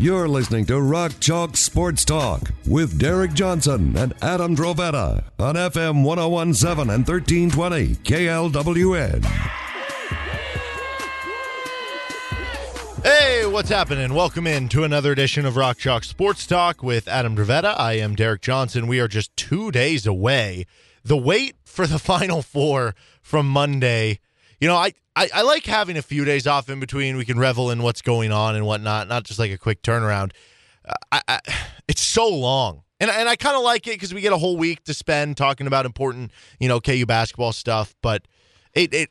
You're listening to Rock Chalk Sports Talk with Derek Johnson and Adam Drovetta on FM 1017 and 1320 KLWN. Hey, what's happening? Welcome in to another edition of Rock Chalk Sports Talk with Adam Dravetta. I am Derek Johnson. We are just two days away. The wait for the Final Four from Monday. You know, I, I, I like having a few days off in between. We can revel in what's going on and whatnot, not just like a quick turnaround. Uh, I, I, it's so long. And, and I kind of like it because we get a whole week to spend talking about important, you know, KU basketball stuff. But it, it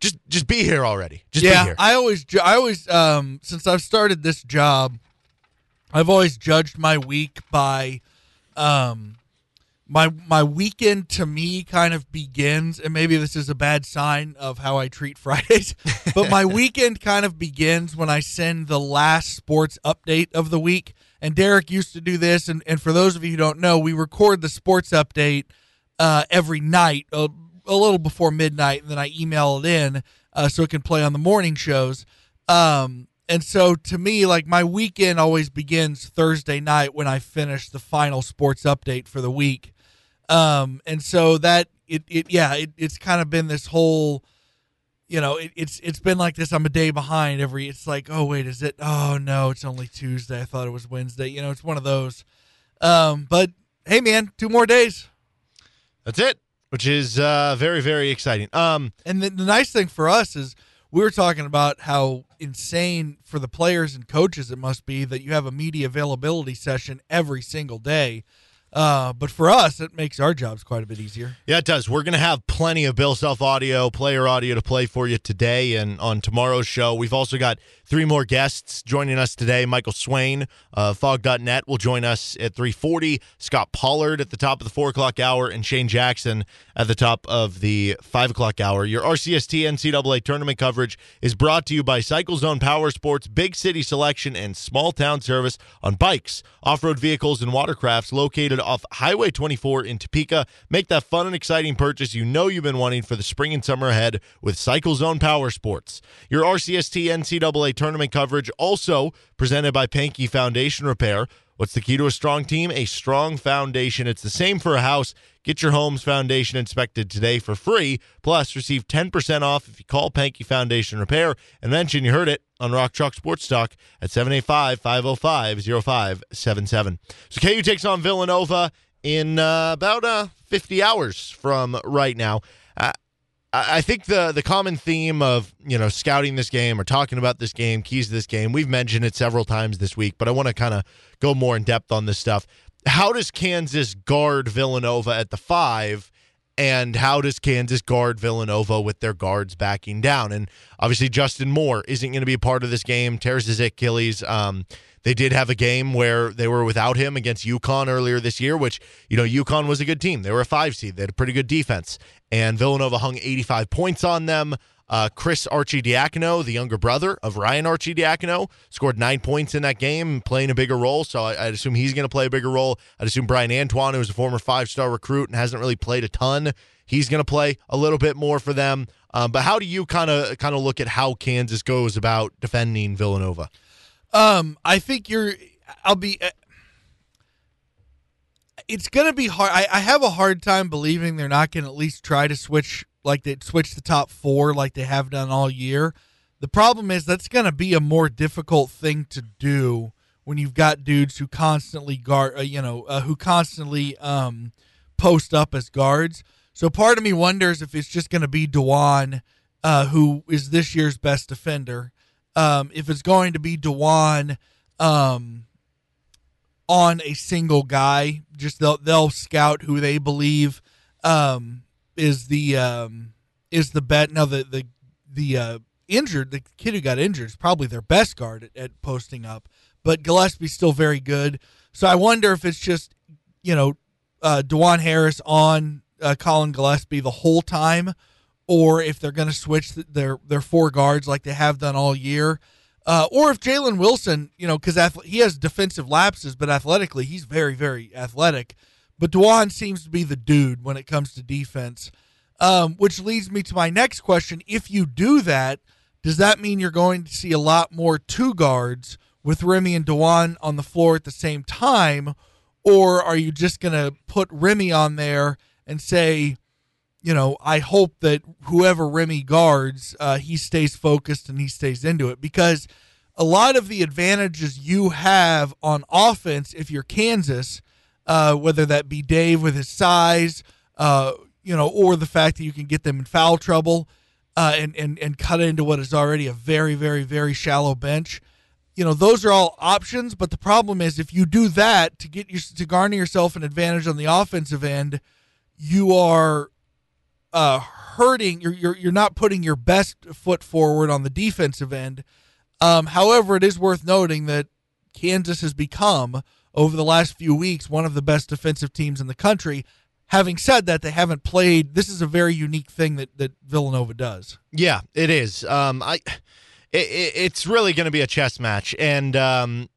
just just be here already. Just yeah, be here. I always, I always, um, since I've started this job, I've always judged my week by, um, my my weekend to me kind of begins, and maybe this is a bad sign of how I treat Fridays, but my weekend kind of begins when I send the last sports update of the week. And Derek used to do this, and, and for those of you who don't know, we record the sports update uh, every night, a, a little before midnight, and then I email it in uh, so it can play on the morning shows. Um, and so to me, like my weekend always begins Thursday night when I finish the final sports update for the week. Um, and so that it, it yeah, it, it's kind of been this whole, you know, it, it's it's been like this. I'm a day behind every. It's like, oh wait, is it? Oh no, it's only Tuesday. I thought it was Wednesday. You know, it's one of those. Um, but hey, man, two more days. That's it, which is uh, very very exciting. Um, And the, the nice thing for us is we were talking about how insane for the players and coaches it must be that you have a media availability session every single day. Uh, but for us, it makes our jobs quite a bit easier. Yeah, it does. We're going to have plenty of Bill Self audio, player audio to play for you today and on tomorrow's show. We've also got three more guests joining us today. Michael Swain of Phog.net will join us at 340. Scott Pollard at the top of the 4 o'clock hour and Shane Jackson at the top of the 5 o'clock hour. Your RCST NCAA tournament coverage is brought to you by Cycle Zone Power Sports, Big City Selection, and Small Town Service on bikes, off-road vehicles, and watercrafts located off Highway 24 in Topeka. Make that fun and exciting purchase you know you've been wanting for the spring and summer ahead with Cycle Zone Power Sports. Your RCST NCAA tournament coverage also presented by Pankey Foundation Repair. What's the key to a strong team? A strong foundation. It's the same for a house. Get your home's foundation inspected today for free. Plus, receive 10% off if you call Pankey Foundation Repair and mention you heard it on Rock Chalk Sports Talk at 785 505 0577. So, KU takes on Villanova in uh, about uh, 50 hours from right now. I I think the the common theme of you know scouting this game or talking about this game, keys to this game, we've mentioned it several times this week, but I want to kind of go more in depth on this stuff. How does Kansas guard Villanova at the five? And how does Kansas guard Villanova with their guards backing down? And obviously, Justin Moore isn't going to be a part of this game. Tears his Achilles. Um, they did have a game where they were without him against UConn earlier this year, which, you know, UConn was a good team. They were a five seed. They had a pretty good defense. And Villanova hung 85 points on them. Uh, Chris Arcidiacono, the younger brother of Ryan Arcidiacono, scored nine points in that game, playing a bigger role. So I, I'd assume he's going to play a bigger role. I'd assume Bryan Antoine, who was a former five star recruit and hasn't really played a ton, he's going to play a little bit more for them. Um, but how do you kind of kind of look at how Kansas goes about defending Villanova? Um, I think you're. I'll be. Uh, it's gonna be hard. I, I have a hard time believing they're not gonna at least try to switch like they switch the top four like they have done all year. The problem is that's gonna be a more difficult thing to do when you've got dudes who constantly guard. Uh, you know, uh, who constantly um post up as guards. So part of me wonders if it's just gonna be Dajuan, uh, who is this year's best defender um, if it's going to be Dajuan um, on a single guy, just they'll they'll scout who they believe um, is the um, is the bet. Now the the the uh, injured the kid who got injured is probably their best guard at, at posting up, but Gillespie's still very good. So I wonder if it's just, you know, uh, Dajuan Harris on uh, Collin Gillespie the whole time, or if they're going to switch their their four guards like they have done all year. Uh, or if Jalen Wilson, you know, because he has defensive lapses, but athletically he's very, very athletic. But Dajuan seems to be the dude when it comes to defense, um, which leads me to my next question. If you do that, does that mean you're going to see a lot more two guards with Remy and Dajuan on the floor at the same time? Or are you just going to put Remy on there and say, you know, I hope that whoever Remy guards, uh, he stays focused and he stays into it because a lot of the advantages you have on offense, if you're Kansas, uh, whether that be Dave with his size, uh, you know, or the fact that you can get them in foul trouble uh, and, and, and cut into what is already a very, very, very shallow bench. You know, those are all options, but the problem is if you do that to get your, to garner yourself an advantage on the offensive end, you are uh, hurting. You're, you're you're not putting your best foot forward on the defensive end. Um, however, it is worth noting that Kansas has become over the last few weeks one of the best defensive teams in the country. Having said that, they haven't played. This is a very unique thing that that Villanova does. Yeah, it is. Um, I, it, it's really going to be a chess match, and um,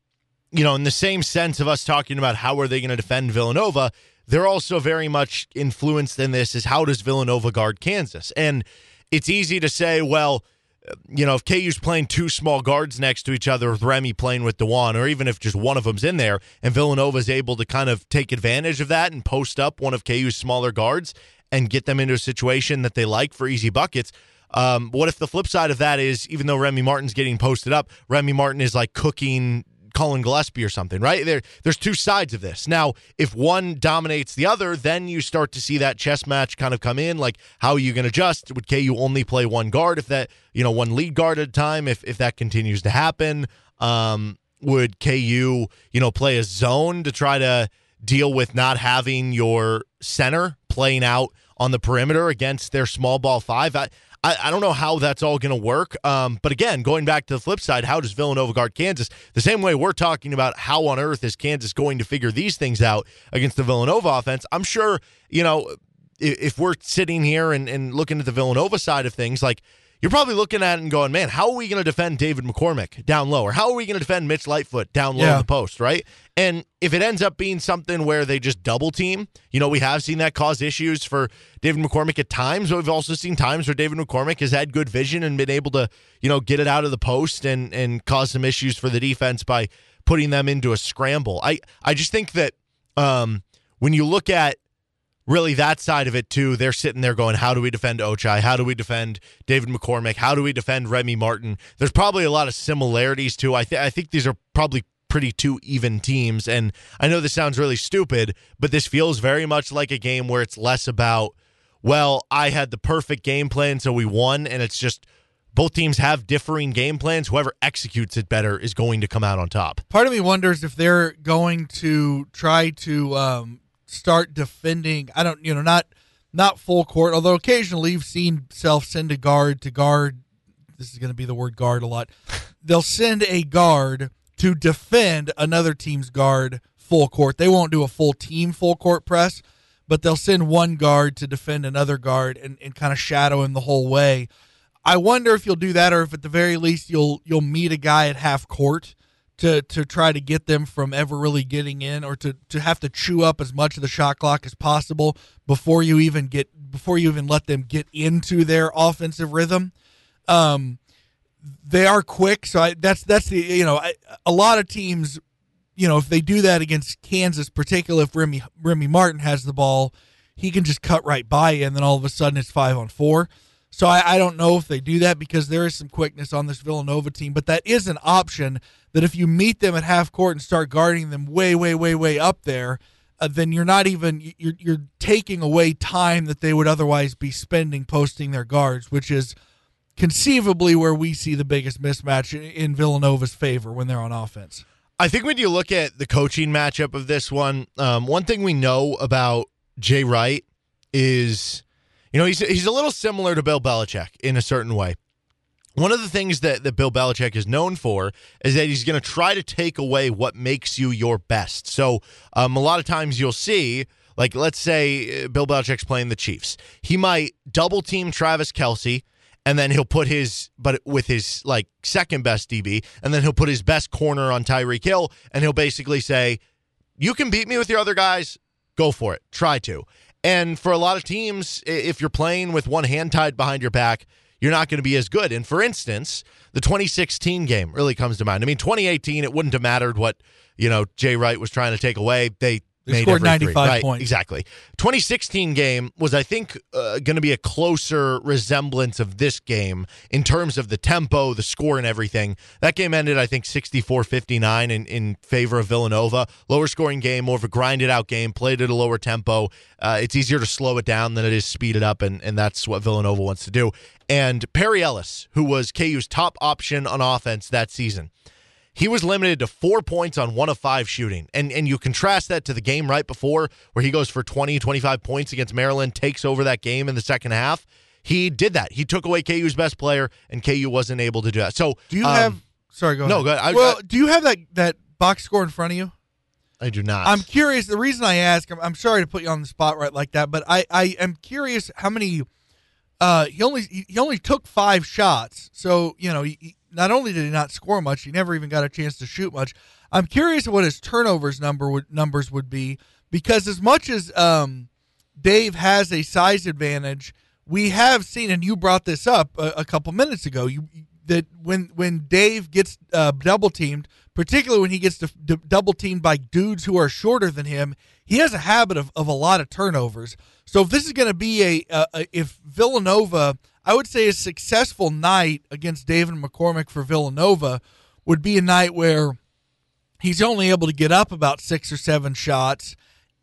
you know, in the same sense of us talking about how are they going to defend Villanova, they're also very much influenced in this is how does Villanova guard Kansas? And it's easy to say, well, you know, if KU's playing two small guards next to each other with Remy playing with Dajuan, or even if just one of them's in there and Villanova's able to kind of take advantage of that and post up one of KU's smaller guards and get them into a situation that they like for easy buckets. Um, what if the flip side of that is even though Remy Martin's getting posted up, Remy Martin is like cooking Collin Gillespie or something, right? There, there's two sides of this. Now, if one dominates the other, then you start to see that chess match kind of come in. Like, how are you going to adjust? Would KU only play one guard if that, you know, one lead guard at a time? If if that continues to happen, um, would KU, you know, play a zone to try to deal with not having your center playing out on the perimeter against their small ball five? I, I, I don't know how that's all going to work. Um, but again, going back to the flip side, how does Villanova guard Kansas? The same way we're talking about how on earth is Kansas going to figure these things out against the Villanova offense. I'm sure, you know, if, if we're sitting here and, and looking at the Villanova side of things, like you're probably looking at it and going, man, how are we going to defend David McCormick down low? Or how are we going to defend Mitch Lightfoot down low yeah. in the post, right? And if it ends up being something where they just double team, you know, we have seen that cause issues for David McCormick at times, but we've also seen times where David McCormick has had good vision and been able to, you know, get it out of the post and and cause some issues for the defense by putting them into a scramble. I I just think that um, when you look at really that side of it too. They're sitting there going, "How do we defend Ochai? How do we defend David McCormick? How do we defend Remy Martin?" There's probably a lot of similarities too. I think I think these are probably pretty two even teams. And I know this sounds really stupid, but this feels very much like a game where it's less about, well, I had the perfect game plan, so we won, and it's just both teams have differing game plans. Whoever executes it better is going to come out on top. Part of me wonders if they're going to try to um, start defending. I don't, you know, not not full court. Although occasionally you've seen self send a guard to guard. This is going to be the word guard a lot. They'll send a guard to defend another team's guard full court. They won't do a full team full court press, but they'll send one guard to defend another guard and, and kind of shadow him the whole way. I wonder if you'll do that or if at the very least you'll you'll meet a guy at half court to to try to get them from ever really getting in or to to have to chew up as much of the shot clock as possible before you even get before you even let them get into their offensive rhythm. Um, they are quick, so I, that's that's the you know I, a lot of teams, you know, if they do that against Kansas, particularly if Remy Remy Martin has the ball, he can just cut right by you, and then all of a sudden it's five on four. So I, I don't know if they do that because there is some quickness on this Villanova team, but that is an option that if you meet them at half court and start guarding them way, way, way, way up there, uh, then you're not even you're you're taking away time that they would otherwise be spending posting their guards, which is conceivably where we see the biggest mismatch in Villanova's favor when they're on offense. I think when you look at the coaching matchup of this one, um, one thing we know about Jay Wright is, you know, he's he's a little similar to Bill Belichick in a certain way one of the things that, that Bill Belichick is known for is that he's going to try to take away what makes you your best. So um, a lot of times you'll see, like, let's say uh, Bill Belichick's playing the Chiefs. He might double team Travis Kelce, and then he'll put his, but with his like second best DB, and then he'll put his best corner on Tyreek Hill, and he'll basically say, You can beat me with your other guys, go for it, try to. And for a lot of teams, if you're playing with one hand tied behind your back, you're not going to be as good. And for instance, the 2016 game really comes to mind. I mean, 2018, it wouldn't have mattered what, you know, Jay Wright was trying to take away. They they scored 95 right, points. Exactly. 2016 game was, I think, uh, going to be a closer resemblance of this game in terms of the tempo, the score, and everything. That game ended, I think, 64 59 in, in favor of Villanova. Lower scoring game, more of a grinded out game, played at a lower tempo. Uh, it's easier to slow it down than it is speed it up, and, and that's what Villanova wants to do. And Perry Ellis, who was KU's top option on offense that season, he was limited to four points on one of five shooting. And and you contrast that to the game right before where he goes for 20, 25 points against Maryland, takes over that game in the second half. He did that. He took away KU's best player, and KU wasn't able to do that. So do you um, have? Sorry, go ahead. No, go ahead. I, well, I, do you have that that box score in front of you? I do not. I'm curious. The reason I ask, I'm, I'm sorry to put you on the spot right like that, but I I am curious how many. Uh, he only he only took five shots, so you know he, not only did he not score much, he never even got a chance to shoot much. I'm curious what his turnovers number would, numbers would be because as much as um, Dave has a size advantage, we have seen, and you brought this up a, a couple minutes ago. You that when when Dave gets uh, double teamed, particularly when he gets to, to double teamed by dudes who are shorter than him, he has a habit of, of a lot of turnovers. So if this is going to be a, a, a if Villanova I would say a successful night against David McCormick for Villanova would be a night where he's only able to get up about six or seven shots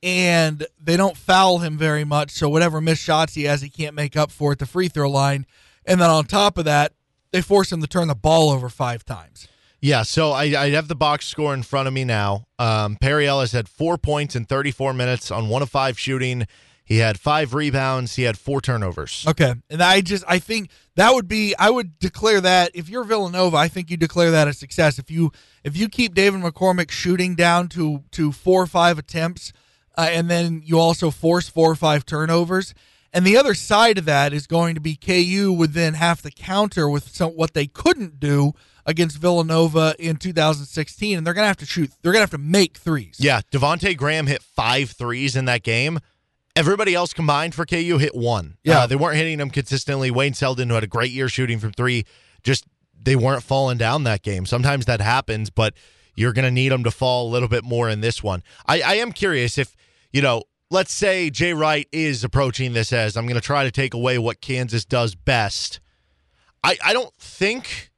and they don't foul him very much. So whatever missed shots he has, he can't make up for at the free throw line. And then on top of that, they force him to turn the ball over five times. Yeah, so I, I have the box score in front of me now. Um, Perry Ellis had four points in 34 minutes on one of five shooting. He had five rebounds. He had four turnovers. Okay, and I just I think that would be I would declare that if you're Villanova, I think you declare that a success. If you if you keep David McCormick shooting down to to four or five attempts, uh, and then you also force four or five turnovers. And the other side of that is going to be KU would then have to counter with some, what they couldn't do against Villanova in 2016, and they're going to have to shoot. They're going to have to make threes. Yeah, Devonte Graham hit five threes in that game. Everybody else combined for KU hit one. Yeah, uh, they weren't hitting them consistently. Wayne Selden, who had a great year shooting from three, just they weren't falling down that game. Sometimes that happens, but you're going to need them to fall a little bit more in this one. I, I am curious if you know. Let's say Jay Wright is approaching this as I'm going to try to take away what Kansas does best. I, I don't think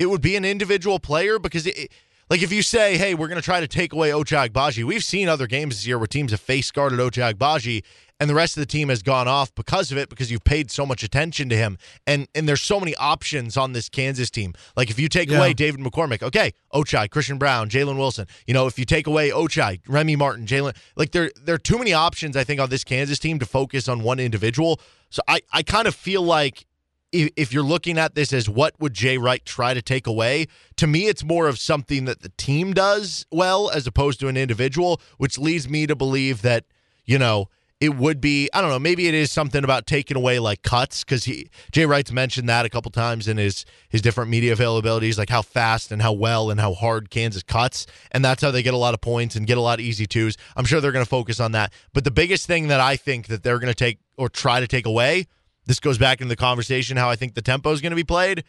it would be an individual player because it, like if you say, hey, we're going to try to take away Ochai Agbaji, we've seen other games this year where teams have face guarded Ochai Agbaji and the rest of the team has gone off because of it because you've paid so much attention to him. And and there's so many options on this Kansas team. Like if you take Yeah. away David McCormick, okay, Ochai, Christian Braun, Jalen Wilson. You know, if you take away Ochai, Remy Martin, Jalen, like there there are too many options I think on this Kansas team to focus on one individual. So I I kind of feel like if, you're looking at this as what would Jay Wright try to take away, to me, it's more of something that the team does well as opposed to an individual, which leads me to believe that, you know, it would be, I don't know, maybe it is something about taking away like cuts because he, Jay Wright's mentioned that a couple times in his, his different media availabilities, like how fast and how well and how hard Kansas cuts. And that's how they get a lot of points and get a lot of easy twos. I'm sure they're going to focus on that. But the biggest thing that I think that they're going to take or try to take away this goes back into the conversation how I think the tempo is going to be played.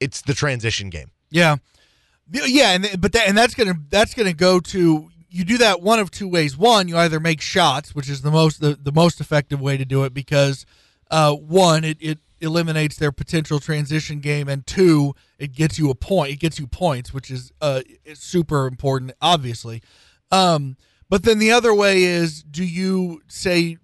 It's the transition game. Yeah, yeah, and but that and that's gonna that's gonna go to you do that one of two ways. One, you either make shots, which is the most the, the most effective way to do it because uh, one, it, it eliminates their potential transition game, and two, it gets you a point. It gets you points, which is uh, super important, obviously. Um, but then the other way is, do you say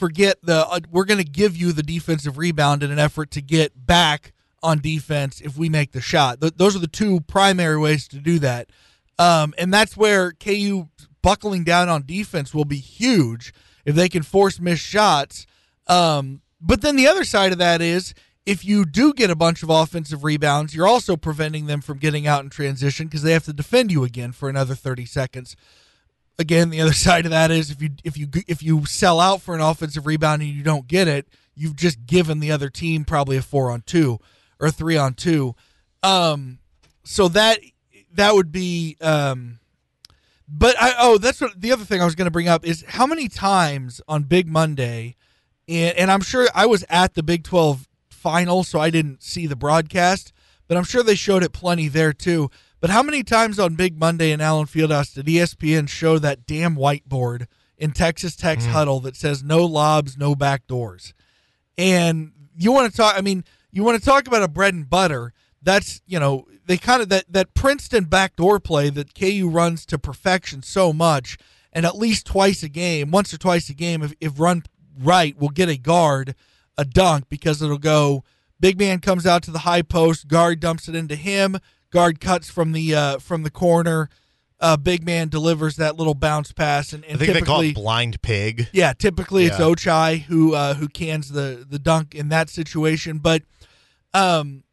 forget the uh, we're going to give you the defensive rebound in an effort to get back on defense if we make the shot. Th- those are the two primary ways to do that. Um, and that's where KU buckling down on defense will be huge if they can force missed shots. Um, but then the other side of that is if you do get a bunch of offensive rebounds, you're also preventing them from getting out in transition because they have to defend you again for another 30 seconds. Again, the other side of that is if you if you if you sell out for an offensive rebound and you don't get it, you've just given the other team probably a four on two or three on two. Um, so that that would be. Um, but I oh that's what the other thing I was going to bring up is how many times on Big Monday, and, and I'm sure I was at the Big Twelve final, so I didn't see the broadcast, but I'm sure they showed it plenty there too. But how many times on Big Monday in Allen Fieldhouse did ESPN show that damn whiteboard in Texas Tech's mm. huddle that says no lobs, no back doors? And you want to talk? I mean, you want to talk about a bread and butter? That's you know they kind of that that Princeton backdoor play that KU runs to perfection so much, and at least twice a game, once or twice a game, if, if run right, will get a guard a dunk because it'll go big man comes out to the high post, guard dumps it into him, guard cuts from the uh, from the corner. Uh, big man delivers that little bounce pass, and, and I think they call it blind pig. Yeah, typically yeah. it's Ochai who uh, who cans the the dunk in that situation. But um,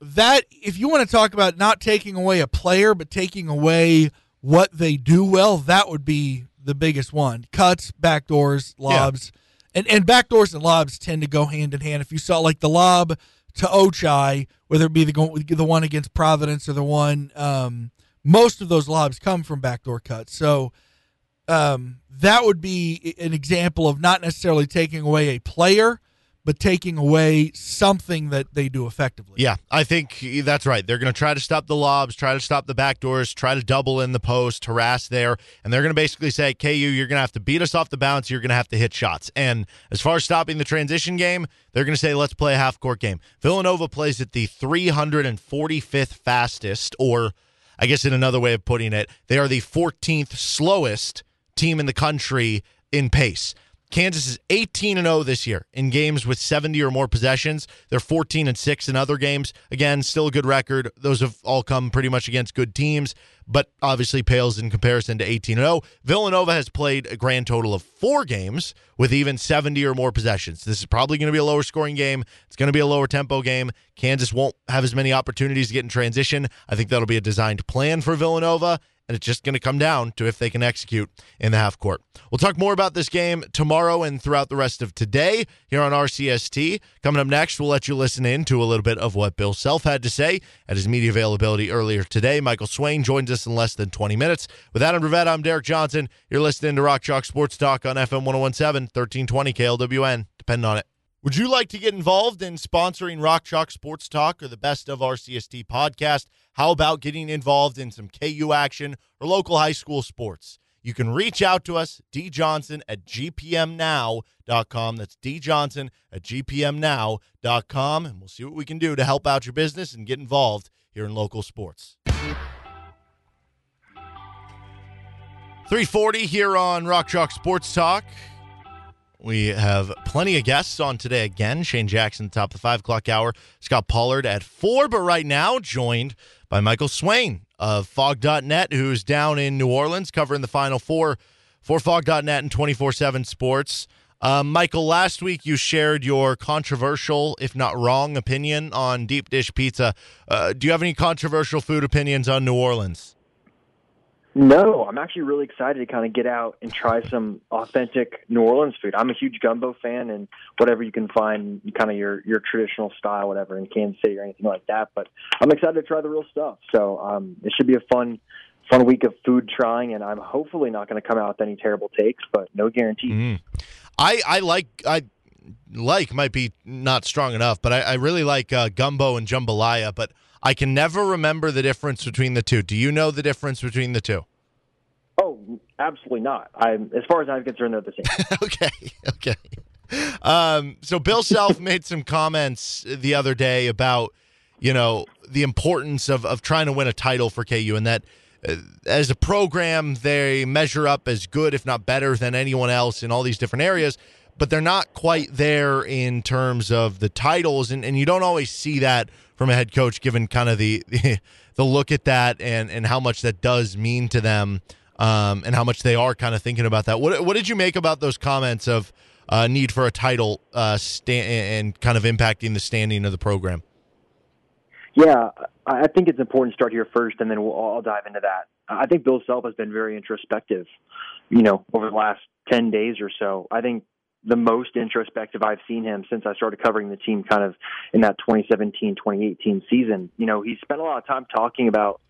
that if you want to talk about not taking away a player, but taking away what they do well, that would be the biggest one: cuts, backdoors, lobs. Yeah and and backdoors and lobs tend to go hand in hand. If you saw like the lob to Ochai, whether it be the the one against Providence or the one, um, most of those lobs come from backdoor cuts. So um, that would be an example of not necessarily taking away a player, but taking away something that they do effectively. Yeah, I think that's right. They're going to try to stop the lobs, try to stop the back doors, try to double in the post, harass there, and they're going to basically say, KU, you're going to have to beat us off the bounce. You're going to have to hit shots. And as far as stopping the transition game, they're going to say, let's play a half court game. Villanova plays at the 345th fastest, or I guess in another way of putting it, they are the 14th slowest team in the country in pace. Kansas is 18 and 0 this year in games with 70 or more possessions. They're 14 and 6 in other games. Again, still a good record. Those have all come pretty much against good teams, but obviously pales in comparison to 18 and 0. Villanova has played a grand total of 4 games with even 70 or more possessions. This is probably going to be a lower scoring game. It's going to be a lower tempo game. Kansas won't have as many opportunities to get in transition. I think that'll be a designed plan for Villanova and it's just going to come down to if they can execute in the half court. We'll talk more about this game tomorrow and throughout the rest of today here on RCST. Coming up next, we'll let you listen in to a little bit of what Bill Self had to say at his media availability earlier today. Michael Swain joins us in less than 20 minutes. With Adam Dravetta, I'm Derek Johnson. You're listening to Rock Chalk Sports Talk on FM 1017, 1320 KLWN. Depend on it. Would you like to get involved in sponsoring Rock Chalk Sports Talk or the Best of RCST podcast? How about getting involved in some KU action or local high school sports? You can reach out to us, djohnson at gpmnow.com. That's djohnson at gpmnow.com, and we'll see what we can do to help out your business and get involved here in local sports. 340 here on Rock Chalk Sports Talk. We have plenty of guests on today again. Shane Jackson, top of the five o'clock hour. Scott Pollard at four, but right now joined by Michael Swain of Phog.net, who's down in New Orleans covering the Final Four for Phog.net and 24 7 Sports. Um, Michael, last week you shared your controversial, if not wrong, opinion on deep dish pizza. Uh, do you have any controversial food opinions on New Orleans? No, I'm actually really excited to kind of get out and try some authentic New Orleans food. I'm a huge gumbo fan, and whatever you can find, kind of your your traditional style, whatever in Kansas City or anything like that. But I'm excited to try the real stuff. So um, it should be a fun fun week of food trying, and I'm hopefully not going to come out with any terrible takes, but no guarantee. Mm. I I like I like might be not strong enough, but I, I really like uh, gumbo and jambalaya, but I can never remember the difference between the two. Do you know the difference between the two? Oh, absolutely not. I'm as far as I'm concerned, they're the same. okay, okay. Um, so Bill Self made some comments the other day about you know the importance of of trying to win a title for KU, and that uh, as a program they measure up as good, if not better, than anyone else in all these different areas. But they're not quite there in terms of the titles, and, and you don't always see that from a head coach, given kind of the the look at that and and how much that does mean to them, um, and how much they are kind of thinking about that. What what did you make about those comments of uh, need for a title uh, sta- and kind of impacting the standing of the program? Yeah, I think it's important to start here first, and then we'll all dive into that. I think Bill Self has been very introspective, you know, over the last 10 days or so. I think the most introspective I've seen him since I started covering the team kind of in that 2017 2018 season. You know, he spent a lot of time talking about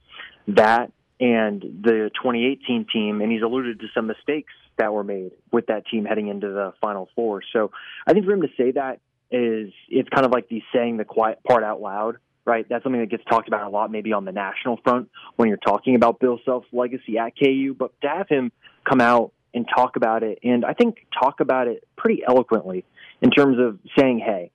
that and the 2018 team, and he's alluded to some mistakes that were made with that team heading into the Final Four. So I think for him to say that is it's kind of like the saying the quiet part out loud right? That's something that gets talked about a lot, maybe on the national front when you're talking about Bill Self's legacy at KU. But to have him come out and talk about it, and I think talk about it pretty eloquently in terms of saying, hey,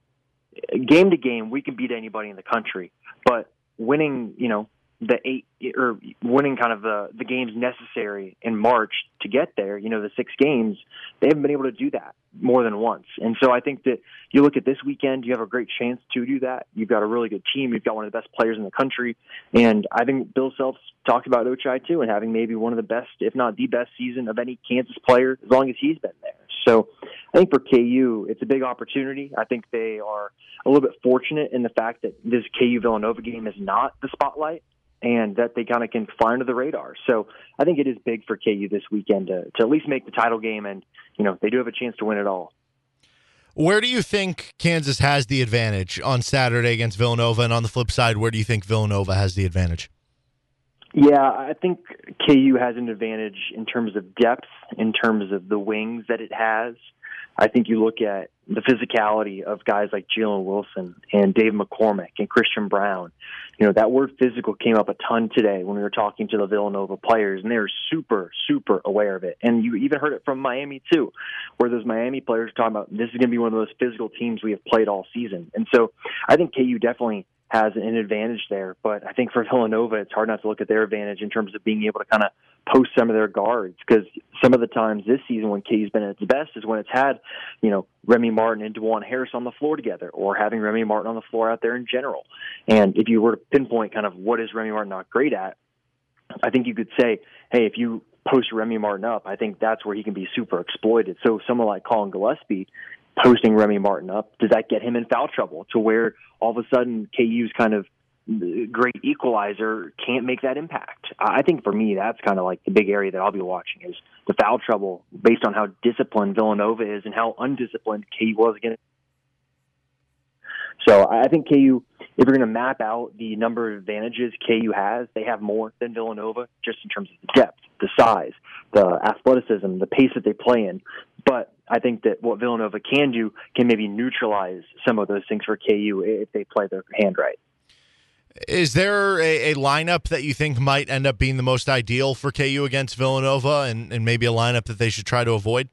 game to game, we can beat anybody in the country, but winning, you know, the eight or winning kind of the the games necessary in March to get there, you know, the six games, they haven't been able to do that more than once. And so I think that you look at this weekend, you have a great chance to do that. You've got a really good team. You've got one of the best players in the country. And I think Bill Self's talked about Ochai too and having maybe one of the best, if not the best season of any Kansas player as long as he's been there. So I think for KU, it's a big opportunity. I think they are a little bit fortunate in the fact that this KU Villanova game is not the spotlight and that they kind of can fly under the radar. So I think it is big for KU this weekend to, to at least make the title game, and you know they do have a chance to win it all. Where do you think Kansas has the advantage on Saturday against Villanova, and on the flip side, where do you think Villanova has the advantage? Yeah, I think KU has an advantage in terms of depth, in terms of the wings that it has. I think you look at the physicality of guys like Jalen Wilson and Dave McCormick and Christian Braun. You know, that word physical came up a ton today when we were talking to the Villanova players, and they were super, super aware of it. And you even heard it from Miami, too, where those Miami players talking about this is going to be one of those physical teams we have played all season. And so I think KU definitely has an advantage there. But I think for Villanova, it's hard not to look at their advantage in terms of being able to kind of post some of their guards because some of the times this season when KU's been at its best is when it's had, you know, Remy Martin and Dajuan Harris on the floor together or having Remy Martin on the floor out there in general. And if you were to pinpoint kind of what is Remy Martin not great at, I think you could say, hey, if you post Remy Martin up, I think that's where he can be super exploited. So someone like Collin Gillespie posting Remy Martin up, does that get him in foul trouble to where all of a sudden KU's kind of uh, great equalizer can't make that impact? I think for me, that's kind of like the big area that I'll be watching is the foul trouble based on how disciplined Villanova is and how undisciplined KU was against. So I think KU, if you're going to map out the number of advantages KU has, they have more than Villanova just in terms of depth, the size, the athleticism, the pace that they play in. But I think that what Villanova can do can maybe neutralize some of those things for KU if they play their hand right. Is there a, a, lineup that you think might end up being the most ideal for KU against Villanova and, and maybe a lineup that they should try to avoid?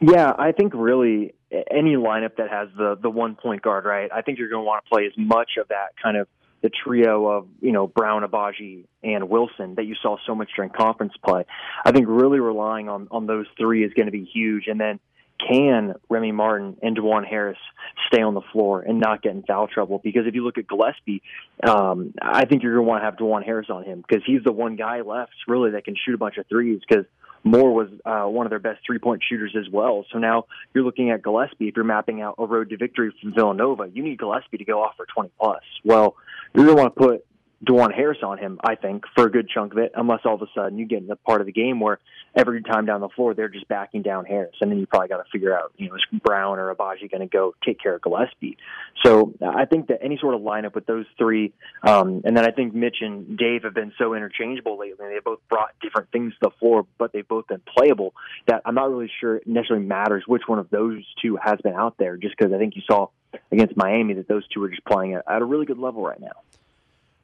Yeah, I think really any lineup that has the the one point guard, right? I think you're going to want to play as much of that kind of the trio of you know Braun, Agbaji, and Wilson that you saw so much during conference play. I think really relying on on those three is going to be huge, and then can Remy Martin and Dajuan Harris stay on the floor and not get in foul trouble? Because if you look at Gillespie, um, I think you're going to want to have Dajuan Harris on him because he's the one guy left really that can shoot a bunch of threes. Because Moore was uh, one of their best three point shooters as well. So now you're looking at Gillespie. If you're mapping out a road to victory from Villanova, you need Gillespie to go off for 20 plus. Well, you're going to want to put Dajuan Harris on him, I think, for a good chunk of it, unless all of a sudden you get in the part of the game where every time down the floor they're just backing down Harris, and then you probably got to figure out, you know, is Braun or Agbaji going to go take care of Gillespie? So I think that any sort of lineup with those three, um, and then I think Mitch and Dave have been so interchangeable lately. They both brought different things to the floor, but they've both been playable. That I'm not really sure it necessarily matters which one of those two has been out there, just because I think you saw against Miami that those two are just playing at a really good level right now.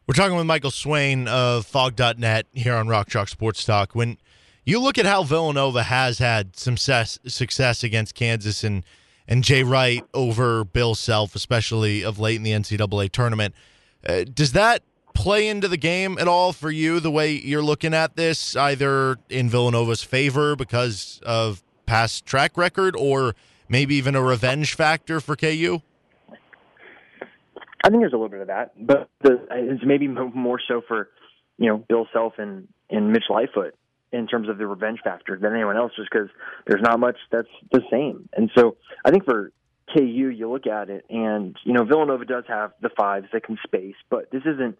We're talking with Michael Swain of Phog.net here on Rock Chalk Sports Talk. When you look at how Villanova has had some success, success against Kansas and and Jay Wright over Bill Self, especially of late in the NCAA tournament, uh, does that play into the game at all for you? The way you're looking at this, either in Villanova's favor because of past track record, or maybe even a revenge factor for KU? I think there's a little bit of that, but the, it's maybe more so for you know Bill Self and and Mitch Lightfoot. in terms of the revenge factor than anyone else, just because there's not much that's the same. And so I think for KU, you look at it, and you know Villanova does have the fives that can space, but this isn't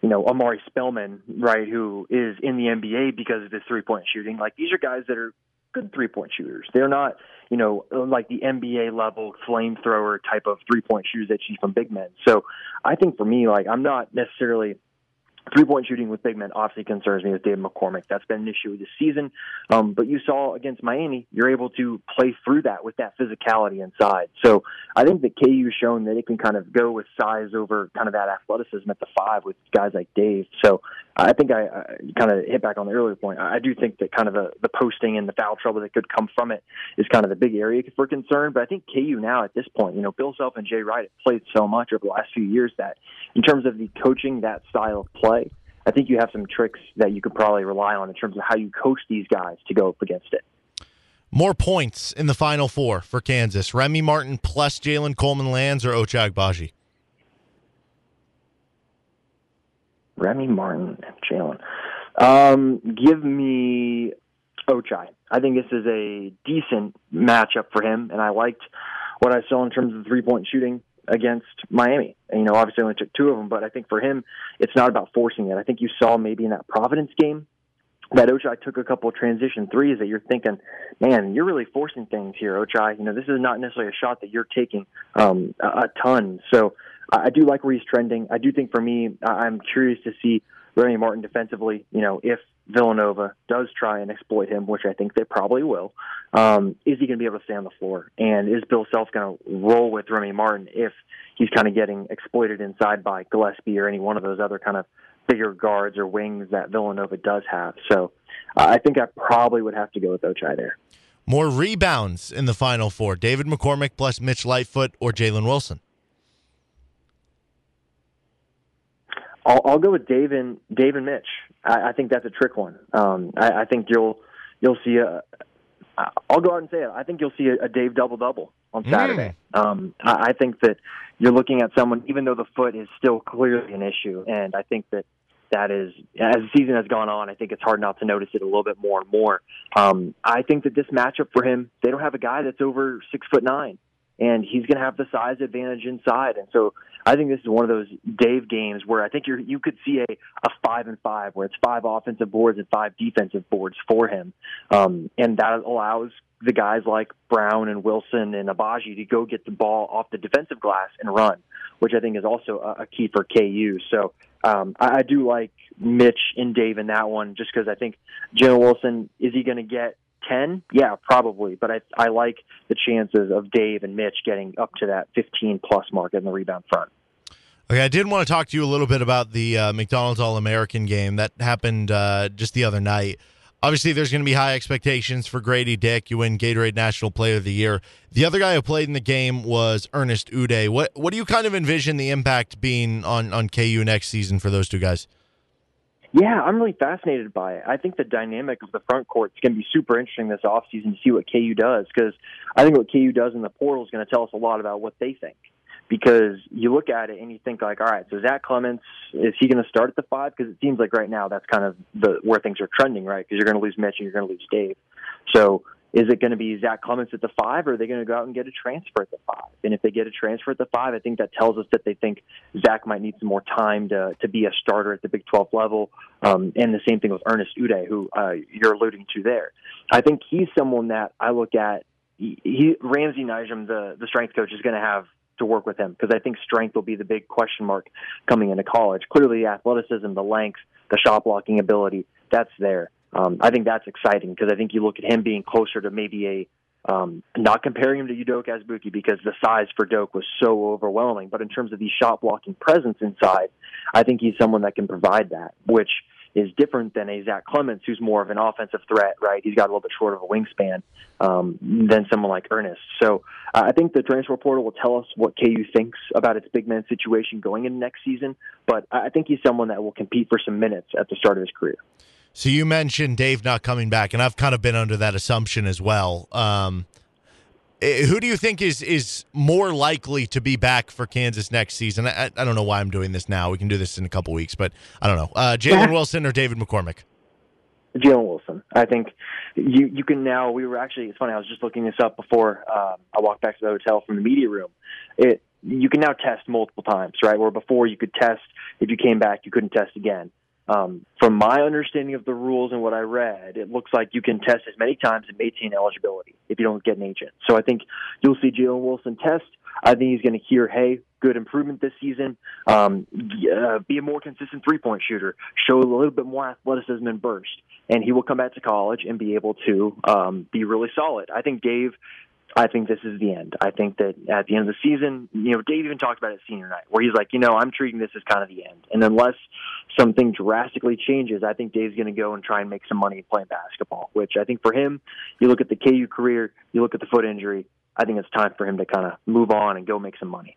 you know Omari Spellman, right, who is in the NBA because of his three point shooting. Like these are guys that are good three point shooters. They're not, you know, like the NBA level flamethrower type of three point shooters that you see from big men. So I think for me, like I'm not necessarily Three point shooting with big men obviously concerns me with David McCormick. That's been an issue this season. Um, but you saw against Miami, you're able to play through that with that physicality inside. So I think that KU has shown that it can kind of go with size over kind of that athleticism at the five with guys like Dave. So I think I, I kind of hit back on the earlier point. I do think that kind of the, the posting and the foul trouble that could come from it is kind of the big area for concern. But I think KU now at this point, you know, Bill Self and Jay Wright have played so much over the last few years that in terms of the coaching that style of play, I think you have some tricks that you could probably rely on in terms of how you coach these guys to go up against it. More points in the final four for Kansas. Remy Martin plus Jalen Coleman Lands or Ochai Agbaji? Remy Martin and Jalen. Um, give me Ochai. I think this is a decent matchup for him, and I liked what I saw in terms of three point shooting against Miami. And, you know, obviously only took two of them, but I think for him, it's not about forcing it. I think you saw maybe in that Providence game that Ochai took a couple of transition threes that you're thinking, man, you're really forcing things here, Ochai. You know, this is not necessarily a shot that you're taking um, a, a ton. So I do like where he's trending. I do think for me, I'm curious to see Remy Martin defensively. You know, if Villanova does try and exploit him, which I think they probably will, um, is he going to be able to stay on the floor? And is Bill Self going to roll with Remy Martin if he's kind of getting exploited inside by Gillespie or any one of those other kind of bigger guards or wings that Villanova does have? So uh, I think I probably would have to go with Ochai there. More rebounds in the Final Four: David McCormick plus Mitch Lightfoot or Jalen Wilson. I'll, I'll go with Dave and Dave and Mitch. I, I think that's a trick one. Um, I, I think you'll you'll see a. I'll go out and say it. I think you'll see a, a Dave double double on hmm. Saturday. Mm. Um, I, I think that you're looking at someone, even though the foot is still clearly an issue, and I think that that is as the season has gone on. I think it's hard not to notice it a little bit more and more. Um, I think that this matchup for him, they don't have a guy that's over six foot nine and he's going to have the size advantage inside. And so I think this is one of those Dave games where I think you you could see a, a five and five where it's five offensive boards and five defensive boards for him, um, and that allows the guys like Braun and Wilson and Agbaji to go get the ball off the defensive glass and run, which I think is also a, a key for KU. So um, I, I do like Mitch and Dave in that one, just because I think Jalen Wilson is he going to get 10? Yeah, probably. But I, I like the chances of Dave and Mitch getting up to that 15 plus mark in the rebound front. Okay, I did want to talk to you a little bit about the uh, McDonald's All American game that happened uh, just the other night. Obviously, there's going to be high expectations for Grady Dick. You win Gatorade National Player of the Year. The other guy who played in the game was Ernest Udeh. What what do you kind of envision the impact being on on KU next season for those two guys? Yeah, I'm really fascinated by it. I think the dynamic of the front court is going to be super interesting this offseason to see what KU does because I think what KU does in the portal is going to tell us a lot about what they think. Because you look at it and you think like, all right, so Zach Clemence is he going to start at the five? Because it seems like right now that's kind of the where things are trending, right? Because you're going to lose Mitch and you're going to lose Dave. So is it going to be Zach Clemence at the five, or are they going to go out and get a transfer at the five? And if they get a transfer at the five, I think that tells us that they think Zach might need some more time to to be a starter at the Big 12 level. Um, and the same thing with Ernest Udeh, who uh, you're alluding to there. I think he's someone that I look at. He, he Ramsey Nijem, the the strength coach, is going to have to work with him because I think strength will be the big question mark coming into college. Clearly, the athleticism, the length, the shot blocking ability, that's there um, I think that's exciting because I think you look at him being closer to maybe a um, not comparing him to Udoka Azubuike because the size for Doak was so overwhelming, but in terms of the shot blocking presence inside, I think he's someone that can provide that, which is different than a Zach Clemence who's more of an offensive threat, right? He's got a little bit short of a wingspan um, than someone like Ernest. So uh, I think the transfer portal will tell us what KU thinks about its big man situation going into next season, but I think he's someone that will compete for some minutes at the start of his career. So you mentioned Dave not coming back, and I've kind of been under that assumption as well. Um, eh, who do you think is is more likely to be back for Kansas next season? I, I don't know why I'm doing this now. We can do this in a couple weeks, but I don't know. Uh, Jalen Wilson or David McCormick? Jalen Wilson. I think you you can now. We were actually. It's funny. I was just looking this up before um, I walked back to the hotel from the media room. It you can now test multiple times, right? Where before you could test if you came back, you couldn't test again. Um, from my understanding of the rules and what I read, it looks like you can test as many times and maintain eligibility if you don't get an agent. So I think you'll see Jalen Wilson test. I think he's going to hear, hey, good improvement this season. Um, uh, be a more consistent three point shooter. Show a little bit more athleticism and burst, and he will come back to college and be able to um, be really solid. I think Dave. I think this is the end. I think that at the end of the season, you know, Dave even talked about it senior night, where he's like, you know, I'm treating this as kind of the end. And unless something drastically changes, I think Dave's going to go and try and make some money playing basketball. Which I think for him, you look at the KU career, you look at the foot injury. I think it's time for him to kind of move on and go make some money.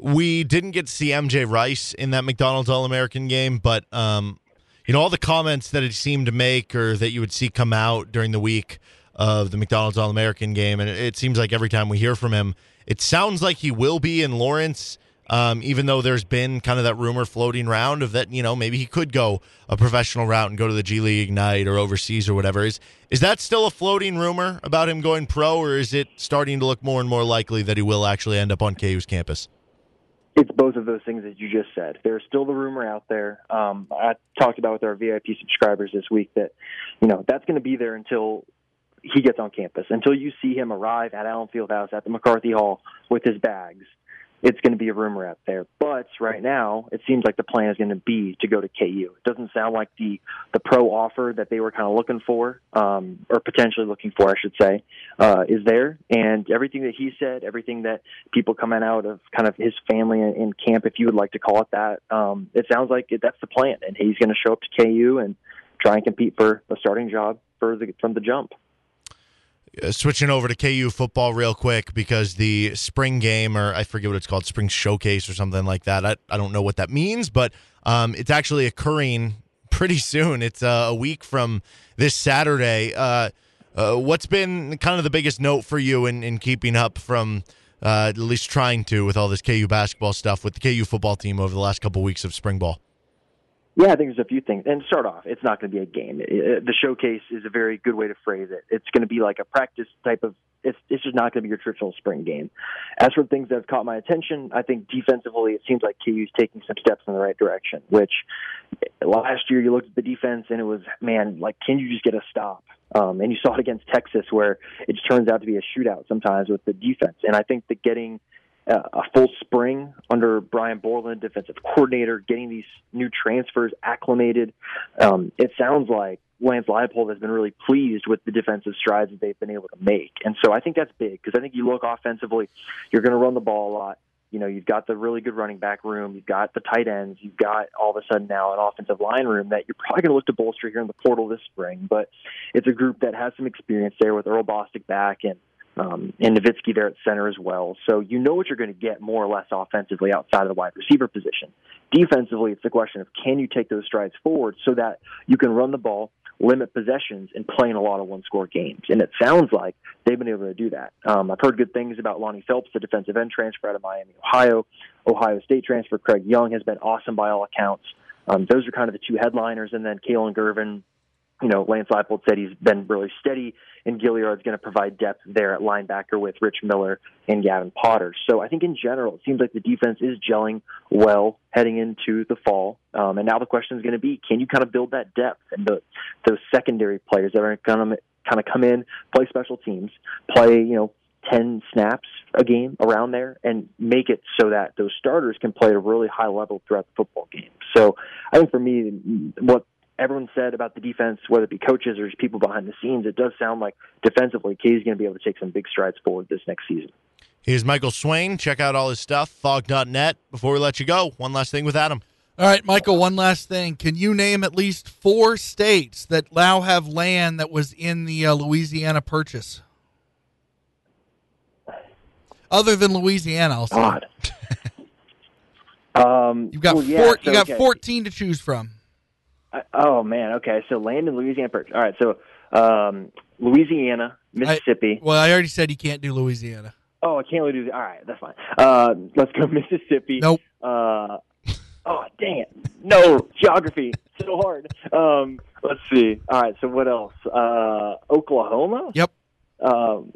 We didn't get to see MJ Rice in that McDonald's All American game, but um, you know all the comments that it seemed to make or that you would see come out during the week of the McDonald's All American game, and it seems like every time we hear from him, it sounds like he will be in Lawrence. Um, even though there's been kind of that rumor floating around of that, you know, maybe he could go a professional route and go to the G League Ignite or overseas or whatever. Is is that still a floating rumor about him going pro, or is it starting to look more and more likely that he will actually end up on KU's campus? It's both of those things that you just said. There's still the rumor out there. Um, I talked about with our VIP subscribers this week that, you know, that's going to be there until he gets on campus, until you see him arrive at Allen Fieldhouse at the McCarthy Hall with his bags it's going to be a rumor out there. But right now, it seems like the plan is going to be to go to KU. It doesn't sound like the the pro offer that they were kind of looking for, um, or potentially looking for, I should say, uh, is there. And everything that he said, everything that people coming out of kind of his family in, in camp, if you would like to call it that, um, it sounds like it, that's the plan. And he's going to show up to KU and try and compete for a starting job for the, from the jump. Uh, switching over to KU football real quick because the spring game, or I forget what it's called, spring showcase or something like that. I, I don't know what that means, but um, it's actually occurring pretty soon. It's uh, a week from this Saturday. Uh, uh, what's been kind of the biggest note for you in, in keeping up from uh, at least trying to with all this KU basketball stuff with the KU football team over the last couple weeks of spring ball? Yeah, I think there's a few things. And start off, it's not going to be a game. It, the showcase is a very good way to phrase it. It's going to be like a practice type of. It's it's just not going to be your traditional spring game. As for things that have caught my attention, I think defensively, it seems like KU's taking some steps in the right direction. Which last year you looked at the defense and it was man, like can you just get a stop? Um, and you saw it against Texas where it just turns out to be a shootout sometimes with the defense. And I think that getting a full spring under Brian Borland, defensive coordinator, getting these new transfers acclimated. Um, it sounds like Lance Leipold has been really pleased with the defensive strides that they've been able to make. And so I think that's big because I think you look offensively, you're going to run the ball a lot. You know, you've got the really good running back room, you've got the tight ends, you've got all of a sudden now an offensive line room that you're probably going to look to bolster here in the portal this spring. But it's a group that has some experience there with Earl Bostick back and um, and Novitsky there at center as well. So you know what you're going to get more or less offensively outside of the wide receiver position. Defensively, it's the question of can you take those strides forward so that you can run the ball, limit possessions, and play in a lot of one score games. And it sounds like they've been able to do that. Um, I've heard good things about Lonnie Phelps, the defensive end transfer out of Miami, Ohio. Ohio State transfer Craig Young has been awesome by all accounts. Um, those are kind of the two headliners, and then Kalen Gervin you know, Lance Leipold said he's been really steady, and Gilliard's going to provide depth there at linebacker with Rich Miller and Gavin Potter. So I think in general, it seems like the defense is gelling well heading into the fall. Um, and now the question is going to be, can you kind of build that depth and the, those secondary players that are going to kind of come in, play special teams, play, you know, 10 snaps a game around there and make it so that those starters can play at a really high level throughout the football game. So I think for me, what everyone said about the defense, whether it be coaches or just people behind the scenes, it does sound like defensively, K is going to be able to take some big strides forward this next season. Here's Michael Swain. Check out all his stuff, phog.net. Before we let you go, one last thing with Adam. All right, Michael, one last thing. Can you name at least four states that now have land that was in the uh, Louisiana purchase? Other than Louisiana, I'll say. God. um, You've got well, yeah, four, so, you got okay. 14 to choose from. I, oh man, okay. So land in Louisiana. All right, so um, Louisiana, Mississippi. I, well, I already said you can't do Louisiana. Oh, I can't really do that. All right, that's fine. Uh, let's go Mississippi. Nope. Uh, oh, dang it. No, geography. so hard. Um, let's see. All right. So what else? Uh, Oklahoma. Yep. Um,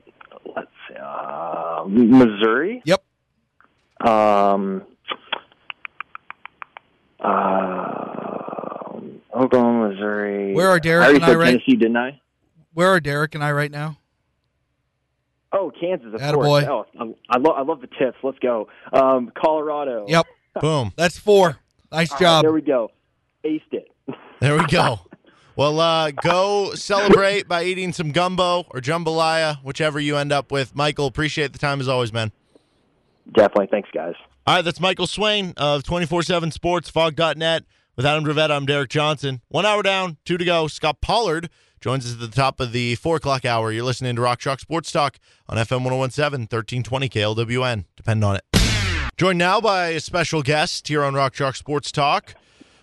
let's see. Uh, Missouri. Yep. Um. Uh, Oklahoma, Missouri. Where are Derek I and I right- Tennessee, didn't I? Where are Derek and I right now? Oh, Kansas, of Attaboy. course. Oh, I, I love I love the tips. Let's go. Um, Colorado. Yep. Boom. That's four. Nice All right, job. there we go. Aced it. There we go. Well, uh, go celebrate by eating some gumbo or jambalaya, whichever you end up with. Michael, appreciate the time as always, man. Definitely. Thanks, guys. All right, that's Michael Swain of 24 7 Sports, Phog.net. With Adam Dravetta, I'm Derek Johnson. One hour down, two to go. Scott Pollard joins us at the top of the four o'clock hour. You're listening to Rock Chalk Sports Talk on FM 1017, 1320 KLWN. Depend on it. Joined now by a special guest here on Rock Chalk Sports Talk,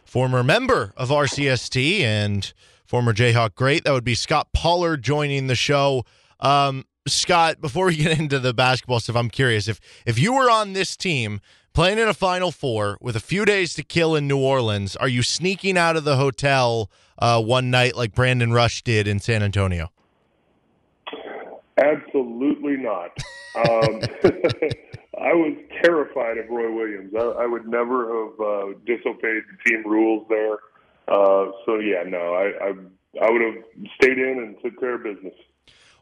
former member of RCST and former Jayhawk great. That would be Scott Pollard joining the show. Um, Scott, before we get into the basketball stuff, I'm curious if if you were on this team playing in a Final Four with a few days to kill in New Orleans, are you sneaking out of the hotel uh, one night like Brandon Rush did in San Antonio? Absolutely not. Um, I was terrified of Roy Williams. I, I would never have uh, disobeyed the team rules there. Uh, so yeah, no, I, I I would have stayed in and took care of business.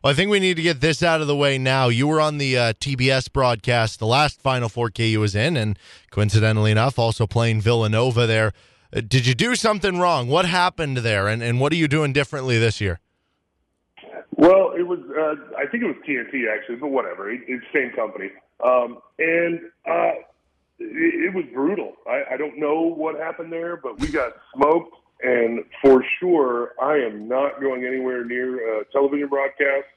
Well, I think we need to get this out of the way now. You were on the uh, TBS broadcast, the last Final Four KU was in, and coincidentally enough, also playing Villanova there. Uh, did you do something wrong? What happened there, and, and what are you doing differently this year? Well, it was uh, I think it was TNT actually, but whatever. It, it's same company, um, and uh, it, it was brutal. I, I don't know what happened there, but we got smoked. And for sure, I am not going anywhere near a television broadcast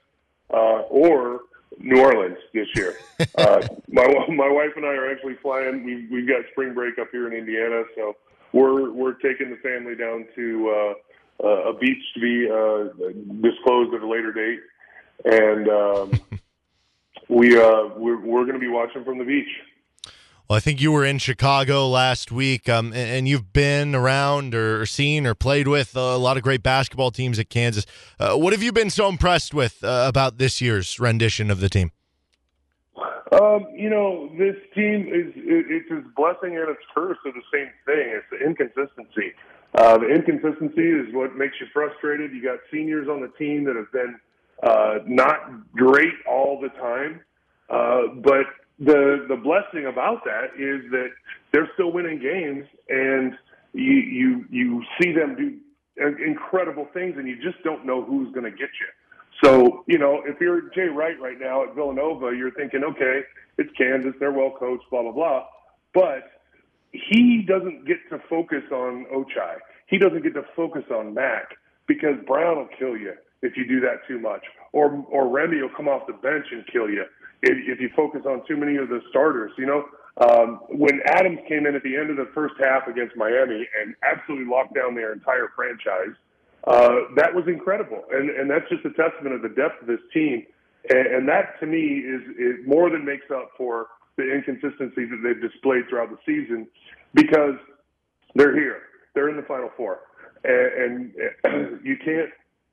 uh, or New Orleans this year. uh, my my wife and I are actually flying. We've we've got spring break up here in Indiana, so we're we're taking the family down to uh, uh, a beach to be uh, disclosed at a later date, and um, we uh, we're, we're going to be watching from the beach. Well, I think you were in Chicago last week, um, and, you've been around or seen or played with a lot of great basketball teams at Kansas. Uh, what have you been so impressed with uh, about this year's rendition of the team? Um, you know, this team is it, it's its blessing and its curse are the same thing. It's the inconsistency. Uh, the inconsistency is what makes you frustrated. You got seniors on the team that have been uh, not great all the time, uh, but the the blessing about that is that they're still winning games, and you you you see them do incredible things, and you just don't know who's going to get you. So, you know, if you're Jay Wright right now at Villanova, you're thinking, okay, it's Kansas, they're well coached, blah, blah, blah. But he doesn't get to focus on Ochai. He doesn't get to focus on Mac because Braun will kill you if you do that too much. Or, or Remy will come off the bench and kill you if, if you focus on too many of the starters. You know, um, when Adams came in at the end of the first half against Miami and absolutely locked down their entire franchise, uh, that was incredible, and and that's just a testament of the depth of this team, and, and that to me is, is more than makes up for the inconsistencies that they've displayed throughout the season, because they're here, they're in the Final Four, and, and you can't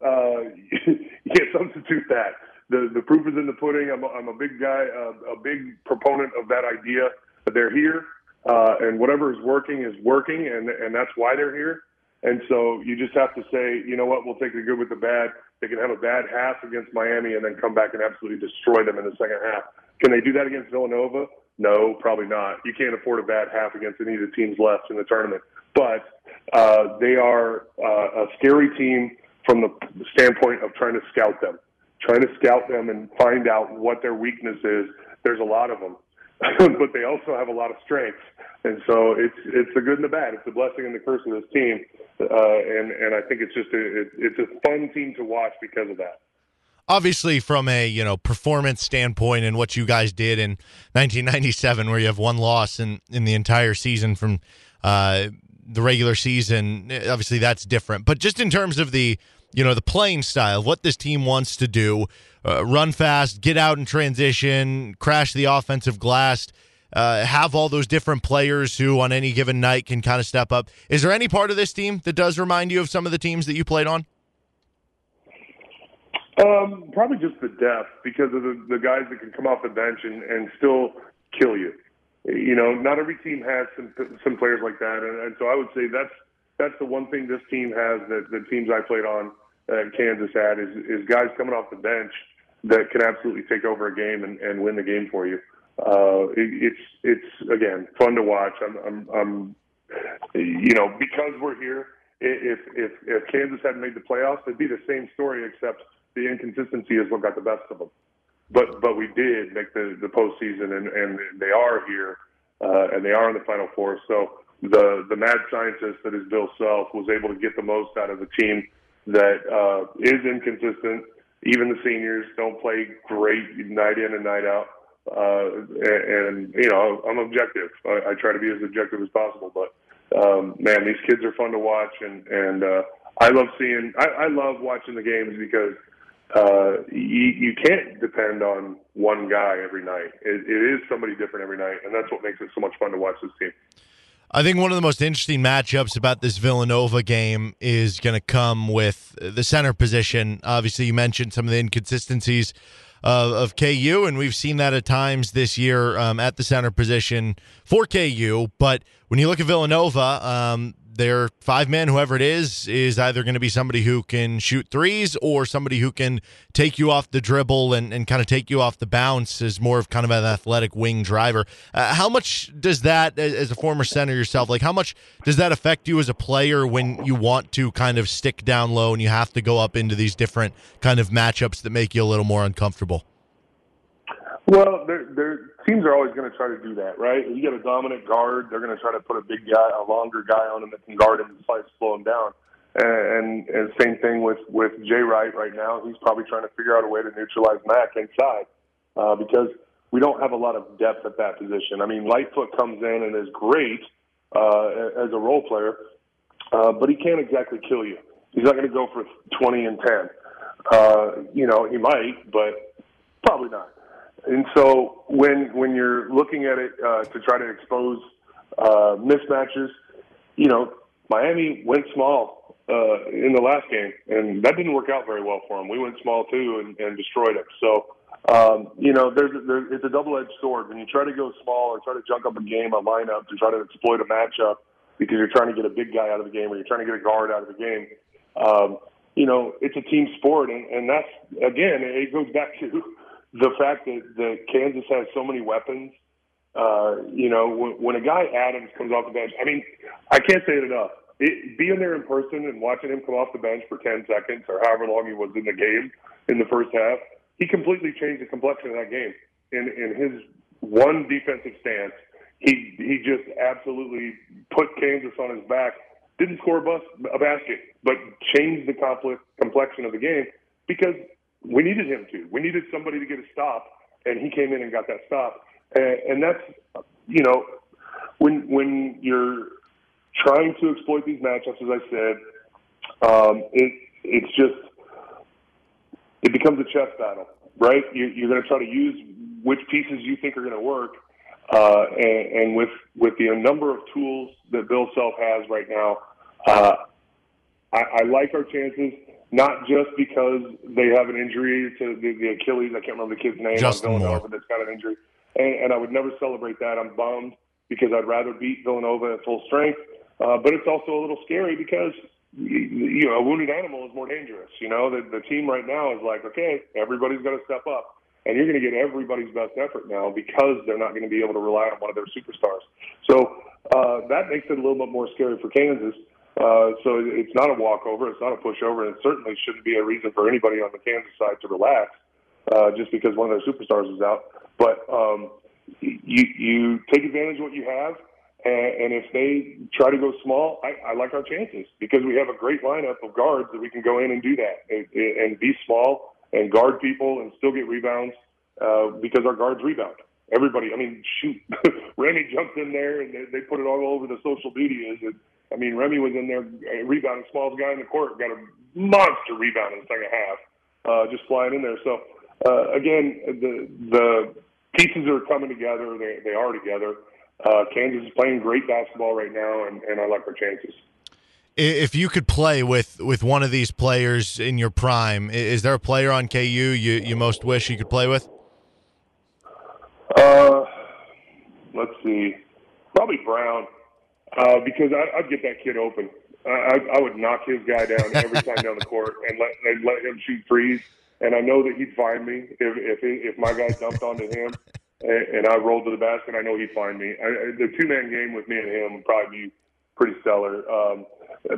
uh, you can't substitute that. The the proof is in the pudding. I'm a, I'm a big guy, uh, a big proponent of that idea. They're here, uh, and whatever is working is working, and and that's why they're here. And so you just have to say, you know what, we'll take the good with the bad. They can have a bad half against Miami and then come back and absolutely destroy them in the second half. Can they do that against Villanova? No, probably not. You can't afford a bad half against any of the teams left in the tournament. But uh, they are uh, a scary team from the standpoint of trying to scout them, trying to scout them and find out what their weakness is. There's a lot of them. but they also have a lot of strengths. And so it's it's the good and the bad. It's the blessing and the curse of this team, uh, and and I think it's just a it, it's a fun team to watch because of that. Obviously, from a you know performance standpoint, and what you guys did in 1997, where you have one loss in in the entire season from uh, the regular season, obviously that's different. But just in terms of the you know the playing style, what this team wants to do, uh, run fast, get out in transition, crash the offensive glass. uh, have all those different players who on any given night can kind of step up. Is there any part of this team that does remind you of some of the teams that you played on? Um, probably just the depth because of the, the guys that can come off the bench and, and still kill you. You know, not every team has some some players like that, and, and so I would say that's that's the one thing this team has that the teams I played on uh, Kansas had is is guys coming off the bench that can absolutely take over a game and, and win the game for you. Uh, it, it's it's again fun to watch. I'm, I'm, I'm you know because we're here. If if if Kansas hadn't made the playoffs, it'd be the same story except the inconsistency is what got the best of them. But but we did make the the postseason, and and they are here, uh, and they are in the Final Four. So the the mad scientist that is Bill Self was able to get the most out of the team that uh, is inconsistent. Even the seniors don't play great night in and night out. Uh, and, and you know, I'm objective. I, I try to be as objective as possible. But um, man, these kids are fun to watch, and and uh, I love seeing. I, I love watching the games because uh, you, you can't depend on one guy every night. It, it is somebody different every night, and that's what makes it so much fun to watch this team. I think one of the most interesting matchups about this Villanova game is going to come with the center position. Obviously, you mentioned some of the inconsistencies of, of KU, and we've seen that at times this year um, at the center position for KU. But when you look at Villanova, um, their five man, whoever it is, is either going to be somebody who can shoot threes or somebody who can take you off the dribble and, and kind of take you off the bounce as more of kind of an athletic wing driver. Uh, how much does that, as a former center yourself, like how much does that affect you as a player when you want to kind of stick down low and you have to go up into these different kind of matchups that make you a little more uncomfortable? Well, they're, they're, teams are always going to try to do that, right? You get a dominant guard, they're going to try to put a big guy, a longer guy on him that can guard him and try to slow him down. And, and same thing with with Jay Wright right now. He's probably trying to figure out a way to neutralize Mac inside uh, because we don't have a lot of depth at that position. I mean, Lightfoot comes in and is great uh, as a role player, uh, but he can't exactly kill you. He's not going to go for 20 and 10. Uh, you know, he might, but probably not. And so when when you're looking at it uh, to try to expose uh, mismatches, you know, Miami went small uh, in the last game, and that didn't work out very well for them. We went small too and, and destroyed them. So, um, you know, there's, there's it's a double-edged sword when you try to go small or try to junk up a game, a lineup to try to exploit a matchup because you're trying to get a big guy out of the game or you're trying to get a guard out of the game. Um, you know, it's a team sport, and, and that's again, it goes back to the fact that, that Kansas has so many weapons. Uh, you know, when, when a guy Adams comes off the bench, I mean, I can't say it enough. It, being there in person and watching him come off the bench for 10 seconds or however long he was in the game in the first half, he completely changed the complexion of that game. In, in his one defensive stance, he he just absolutely put Kansas on his back. Didn't score a, bus, a basket, but changed the complex, complexion of the game because we needed him to. We needed somebody to get a stop, and he came in and got that stop. And, and that's, you know, when when you're trying to exploit these matchups, as I said, um, it it's just it becomes a chess battle, right? You, you're going to try to use which pieces you think are going to work, uh, and, and with with the number of tools that Bill Self has right now, uh, I, I like our chances not just because they have an injury to the, the Achilles. I can't remember the kid's name. Justin Moore. That's got an injury, and, and I would never celebrate that. I'm bummed because I'd rather beat Villanova at full strength. Uh, but it's also a little scary because you know a wounded animal is more dangerous. You know the the team right now is like, okay, everybody's going to step up, and you're going to get everybody's best effort now because they're not going to be able to rely on one of their superstars. So uh, that makes it a little bit more scary for Kansas. Uh, so it's not a walkover. It's not a pushover, and it certainly shouldn't be a reason for anybody on the Kansas side to relax uh, just because one of their superstars is out. But um, you you take advantage of what you have, and, and if they try to go small, I, I like our chances because we have a great lineup of guards that we can go in and do that and, and be small and guard people and still get rebounds uh, because our guards rebound. Everybody, I mean, shoot, Remy jumped in there and they, they put it all over the social medias and I mean, Remy was in there uh, rebounding, smallest guy in the court, got a monster rebound in the second half, uh, just flying in there. So uh, again, the the pieces are coming together. They they are together. Uh, Kansas is playing great basketball right now, and, and I like our chances. If you could play with, with one of these players in your prime, is there a player on KU you, you most wish you could play with? Uh, let's see, probably Braun, uh, because I, I'd get that kid open. I, I would knock his guy down every time down the court and let and let him shoot threes. And I know that he'd find me if if if my guy dumped onto him and, and I rolled to the basket. I know he'd find me. I, the two man game with me and him would probably be pretty stellar. Um,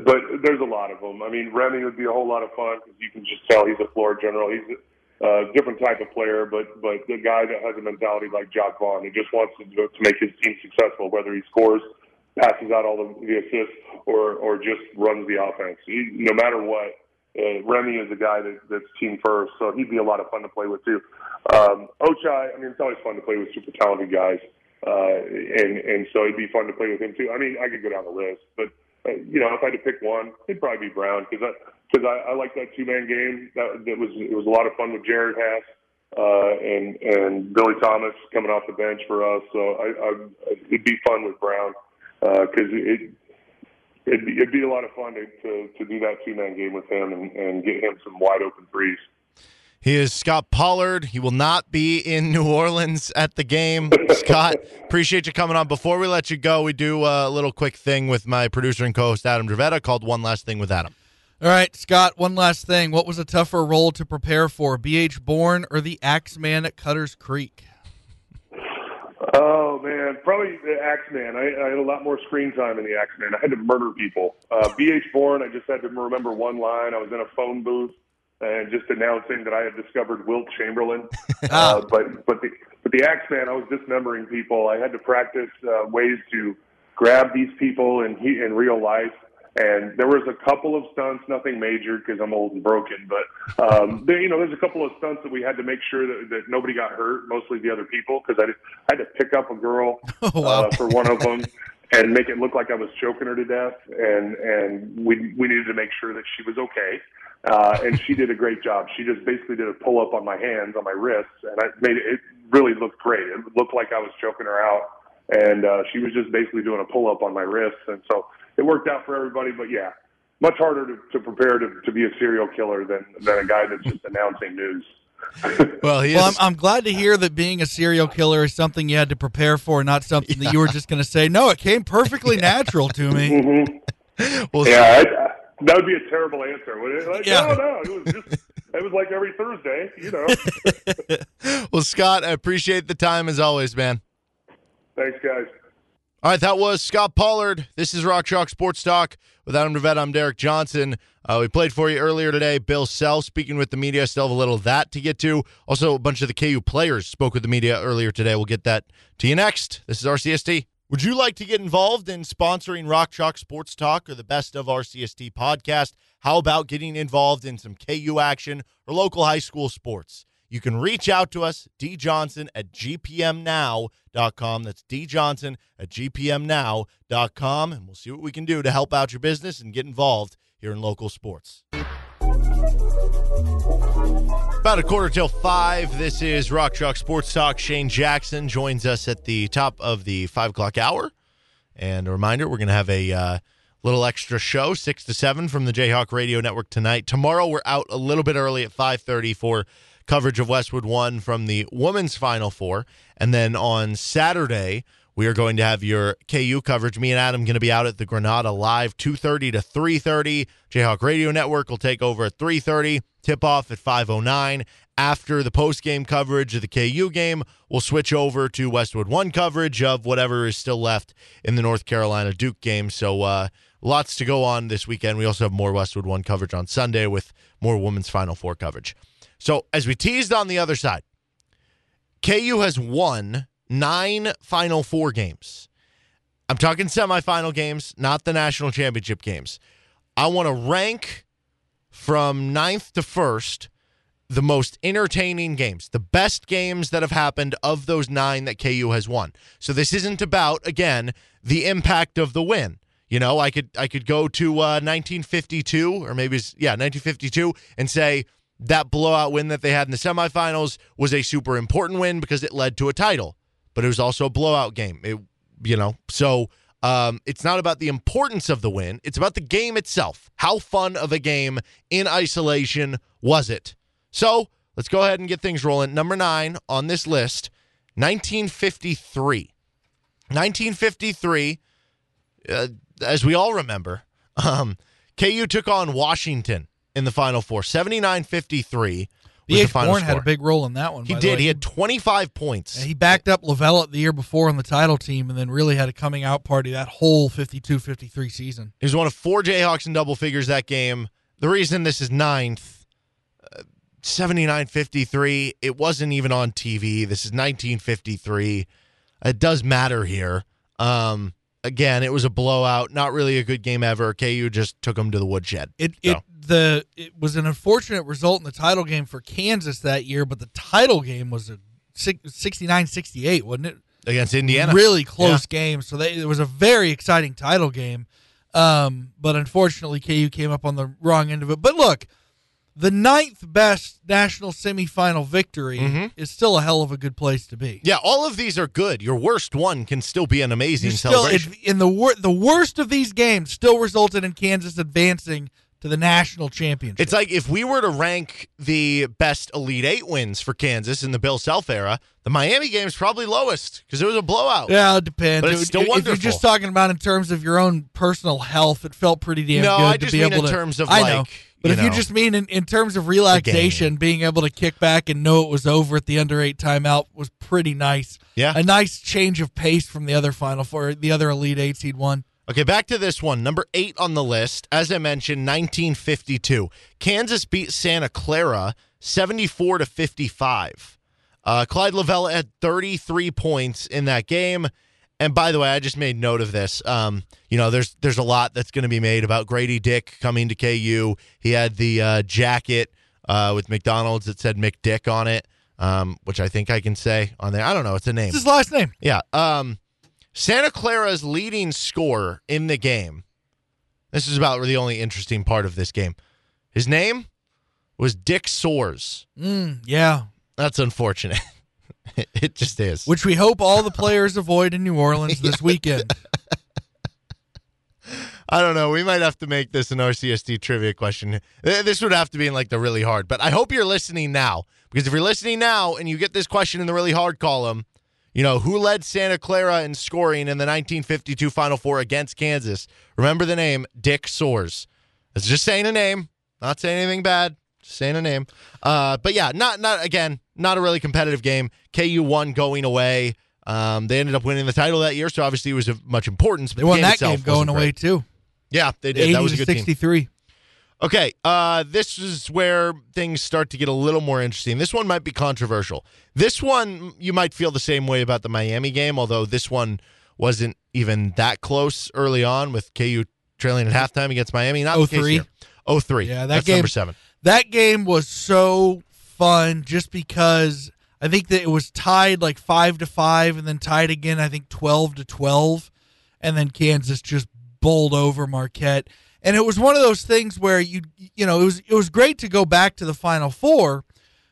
but there's a lot of them. I mean, Remy would be a whole lot of fun because you can just tell he's a floor general. He's a different type of player, but but the guy that has a mentality like Jacque Vaughn, he just wants to to make his team successful, whether he scores passes out all the, the assists or or just runs the offense. He, no matter what, uh, Remy is a guy that, that's team first, so he'd be a lot of fun to play with too. Um, Ochai, I mean, it's always fun to play with super talented guys, uh, and and so it'd be fun to play with him too. I mean, I could go down the list, but uh, you know, if I had to pick one, it'd probably be Braun because I because I, I like that two man game. That, that was it was a lot of fun with Jerod Haase uh, and and Billy Thomas coming off the bench for us. So I, I it'd be fun with Braun because uh, it it'd be, it'd be a lot of fun to, to, to do that two man game with him and, and get him some wide open threes. He is Scott Pollard. He will not be in New Orleans at the game. Scott, appreciate you coming on. Before we let you go, we do a little quick thing with my producer and co host Adam Dravetta called One Last Thing with Adam. All right, Scott, one last thing. What was a tougher role to prepare for, BH Born or the Axeman at Cutter's Creek? Oh man, probably the Axeman. I, I had a lot more screen time in the Axeman. I had to murder people. Uh, BH Born. I just had to remember one line. I was in a phone booth and just announcing that I had discovered Wilt Chamberlain. uh, but but the but the Axeman, I was dismembering people. I had to practice uh, ways to grab these people in he, in real life. And there was a couple of stunts, nothing major because I'm old and broken, but um, there, you know, there's a couple of stunts that we had to make sure that, that nobody got hurt, mostly the other people, because I, did, I had to pick up a girl Oh, wow. uh, for one of them and make it look like I was choking her to death, and and we we needed to make sure that she was okay. Uh, and she did a great job. She just basically did a pull up on my hands, on my wrists, and I made it. It really looked great. It looked like I was choking her out, and uh, she was just basically doing a pull up on my wrists, and so it worked out for everybody. But yeah, much harder to, to prepare to, to be a serial killer than than a guy that's just announcing news. Well, he Well, I'm. I'm glad to hear that being a serial killer is something you had to prepare for, not something that you were just going to say, no, it came perfectly natural to me. Mm-hmm. well, Yeah, I, that would be a terrible answer. Would it? Like, Yeah. No, no, it was just it was like every Thursday, you know. well, Scott, I appreciate the time as always, man. Thanks, guys. All right, that was Scott Pollard. This is Rock Chalk Sports Talk with Adam Devet. I'm Derek Johnson. Uh, we played for you earlier today. Bill Self speaking with the media. Still have a little of that to get to. Also, a bunch of the KU players spoke with the media earlier today. We'll get that to you next. This is RCST. Would you like to get involved in sponsoring Rock Chalk Sports Talk or the Best of RCST podcast? How about getting involved in some KU action or local high school sports? You can reach out to us, djohnson at gpmnow.com. That's djohnson at gpmnow.com. And we'll see what we can do to help out your business and get involved here in local sports. About a quarter till five. This is Rock Chalk Sports Talk. Shane Jackson joins us at the top of the five o'clock hour. And a reminder, we're going to have a uh, little extra show, six to seven, from the Jayhawk Radio Network tonight. Tomorrow, we're out a little bit early at five thirty for coverage of Westwood One from the women's Final Four, and then on Saturday. We are going to have your KU coverage. Me and Adam going to be out at the Granada live 2:30 to 3:30. Jayhawk Radio Network will take over at 3:30. Tip off at 5:09. After the post game coverage of the KU game, we'll switch over to Westwood One coverage of whatever is still left in the North Carolina Duke game. So uh, lots to go on this weekend. We also have more Westwood One coverage on Sunday with more women's Final Four coverage. So as we teased on the other side, KU has won nine Final Four games. I'm talking semifinal games, not the national championship games. I want to rank from ninth to first the most entertaining games, the best games that have happened of those nine that KU has won. So this isn't about again the impact of the win. You know, I could I could go to uh, 1952 or maybe yeah 1952 and say that blowout win that they had in the semifinals was a super important win because it led to a title, but it was also a blowout game. It, you know, so um, it's not about the importance of the win; it's about the game itself. How fun of a game in isolation was it? So let's go ahead and get things rolling. Number nine on this list, 1953. 1953, uh, as we all remember, um, KU took on Washington in the Final Four. 79 53 the final Born had a big role in that one. He did. He had 25 points. he backed up Lovellette the year before on the title team and then really had a coming out party that whole 52 53 season. He was one of four Jayhawks in double figures that game. The reason this is ninth, uh, 79 53, it wasn't even on TV. This is 1953. It does matter here. Um, again, it was a blowout. Not really a good game ever. KU just took them to the woodshed. It so. it the it was an unfortunate result in the title game for Kansas that year, but the title game was a 69-68, wasn't it? Against Indiana. Really close yeah. game. So they, it was a very exciting title game. Um, but unfortunately, KU came up on the wrong end of it. But look, the ninth best national semifinal victory mm-hmm. is still a hell of a good place to be. Yeah, all of these are good. Your worst one can still be an amazing still, celebration. In the wor- the worst of these games still resulted in Kansas advancing to the national championship. It's like if we were to rank the best Elite Eight wins for Kansas in the Bill Self era, the Miami game is probably lowest because it was a blowout. Yeah, it depends. But it's still if, wonderful. If you're just talking about in terms of your own personal health, it felt pretty damn no, good I to just be mean able in to. terms of I like know but you if know, you just mean in, in terms of relaxation, being able to kick back and know it was over at the under eight timeout was pretty nice. Yeah. A nice change of pace from the other final four, the other Elite Eight seed one. Okay, back to this one. Number eight on the list. As I mentioned, 1952. Kansas beat Santa Clara 74 to 55. Uh, Clyde Lovellette had 33 points in that game. And by the way, I just made note of this. Um, you know, there's there's a lot that's going to be made about Grady Dick coming to KU. He had the uh, jacket uh, with McDonald's that said McDick on it, um, which I think I can say on there. I don't know. It's a name. It's his last name. Yeah. Um, Santa Clara's leading scorer in the game. This is about the only interesting part of this game. His name was Dick Soares. Mm, yeah. That's unfortunate. it just is. Which we hope all the players avoid in New Orleans this weekend. I don't know. We might have to make this an RCST trivia question. This would have to be in like the really hard. But I hope you're listening now because if you're listening now and you get this question in the really hard column, you know who led Santa Clara in scoring in the 1952 Final Four against Kansas. Remember the name Dick Soares. It's just saying a name, not saying anything bad. Just saying a name. Uh, but yeah, not not again, not a really competitive game. KU won going away. Um, they ended up winning the title that year, so obviously it was of much importance. They won that game going away too. Yeah, they did. That was a good 63. Team. Okay, uh, this is where things start to get a little more interesting. This one might be controversial. This one you might feel the same way about the Miami game, although this one wasn't even that close early on with KU trailing at halftime against Miami. Not 03. Oh three. Yeah, that That's game. Number seven. That game was so fun just because I think that it was tied like five to five, and then tied again. I think twelve to twelve, and then Kansas just bowled over Marquette. And it was one of those things where you you know it was it was great to go back to the Final Four,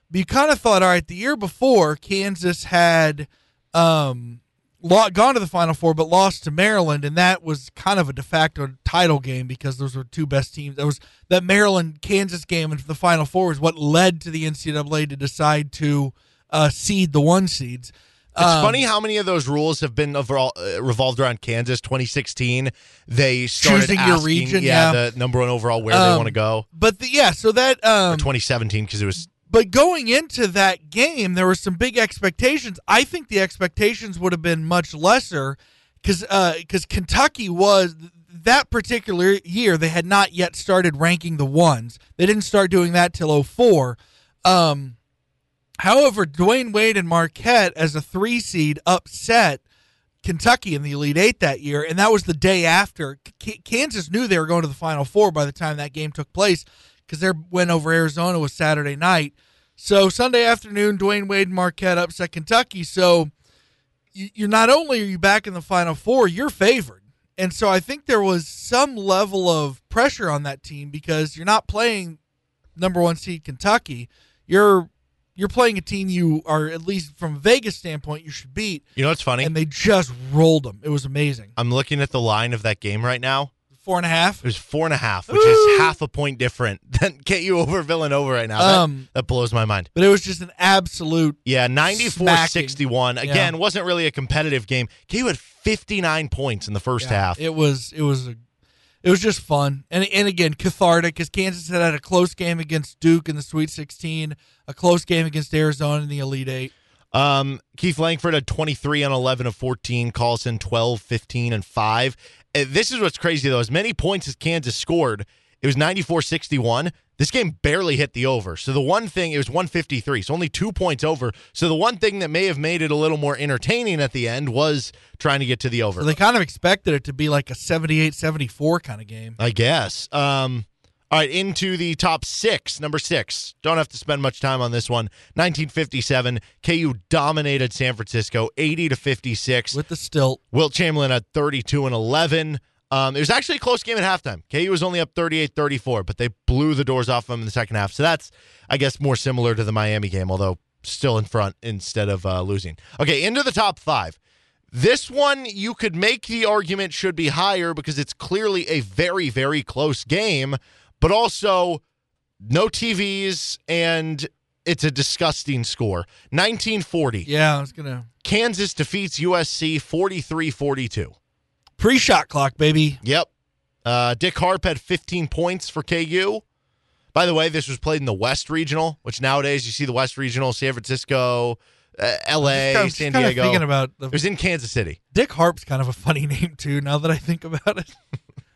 but you kind of thought, all right, the year before Kansas had um, gone to the Final Four, but lost to Maryland, and that was kind of a de facto title game because those were two best teams. That was that Maryland Kansas game into the Final Four is what led to the NCAA to decide to uh, seed the one seeds. It's um, funny how many of those rules have been overall uh, revolved around Kansas. 2016, they started choosing asking, your region, yeah, yeah, the number one overall where um, they want to go. But the, yeah, so that um, or 2017 because it was but going into that game, there were some big expectations. I think the expectations would have been much lesser because because uh, Kentucky was that particular year they had not yet started ranking the ones. They didn't start doing that till 04. Um, however, Dwyane Wade and Marquette as a three seed upset Kentucky in the Elite Eight that year, and that was the day after. K- Kansas knew they were going to the Final Four by the time that game took place because their win over Arizona was Saturday night. So Sunday afternoon, Dwyane Wade and Marquette upset Kentucky. So you're not only are you back in the Final Four, you're favored. And so I think there was some level of pressure on that team because you're not playing number one seed Kentucky, you're you're playing a team you are at least from a Vegas standpoint you should beat, You know what's funny? and they just rolled them. It was amazing. I'm looking at the line of that game right now. Four and a half. It was four and a half, which is half a point different than KU over Villanova right now. That, Um, that blows my mind. But it was just an absolute. Yeah, 94 61. Again, wasn't really a competitive game. KU had 59 points in the first yeah, half. It was it was a it was just fun and and again cathartic because Kansas had had a close game against Duke in the Sweet 16, a close game against Arizona in the Elite Eight. Um, Keith Langford had 23 on 11 of 14, Collison 12, 15, and 5. Uh, This is what's crazy, though. As many points as Kansas scored, it was 94 61. This game barely hit the over. So the one thing, it was 153, so only two points over. So the one thing that may have made it a little more entertaining at the end was trying to get to the over. So they kind of expected it to be like a 78-74 kind of game. I guess. Um, all right, into the top six. Number six. Don't have to spend much time on this one. 1957, KU dominated San Francisco, 80 to 56. With the stilt. Wilt Chamberlain at 32 and 11. Um, it was actually a close game at halftime. KU was only up 38 34, but they blew the doors off them in the second half. So that's, I guess, more similar to the Miami game, although still in front instead of uh, losing. Okay, into the top five. This one, you could make the argument should be higher because it's clearly a very, very close game, but also no TVs and it's a disgusting score. 1940. Yeah, I was gonna Kansas defeats USC 43 42. Pre-shot clock, baby. Yep. Uh, Dick Harp had 15 points for KU. By the way, this was played in the West Regional, which nowadays you see the West Regional, San Francisco, uh, LA, San Diego. thinking about it was in Kansas City. Dick Harp's kind of a funny name too. Now that I think about it,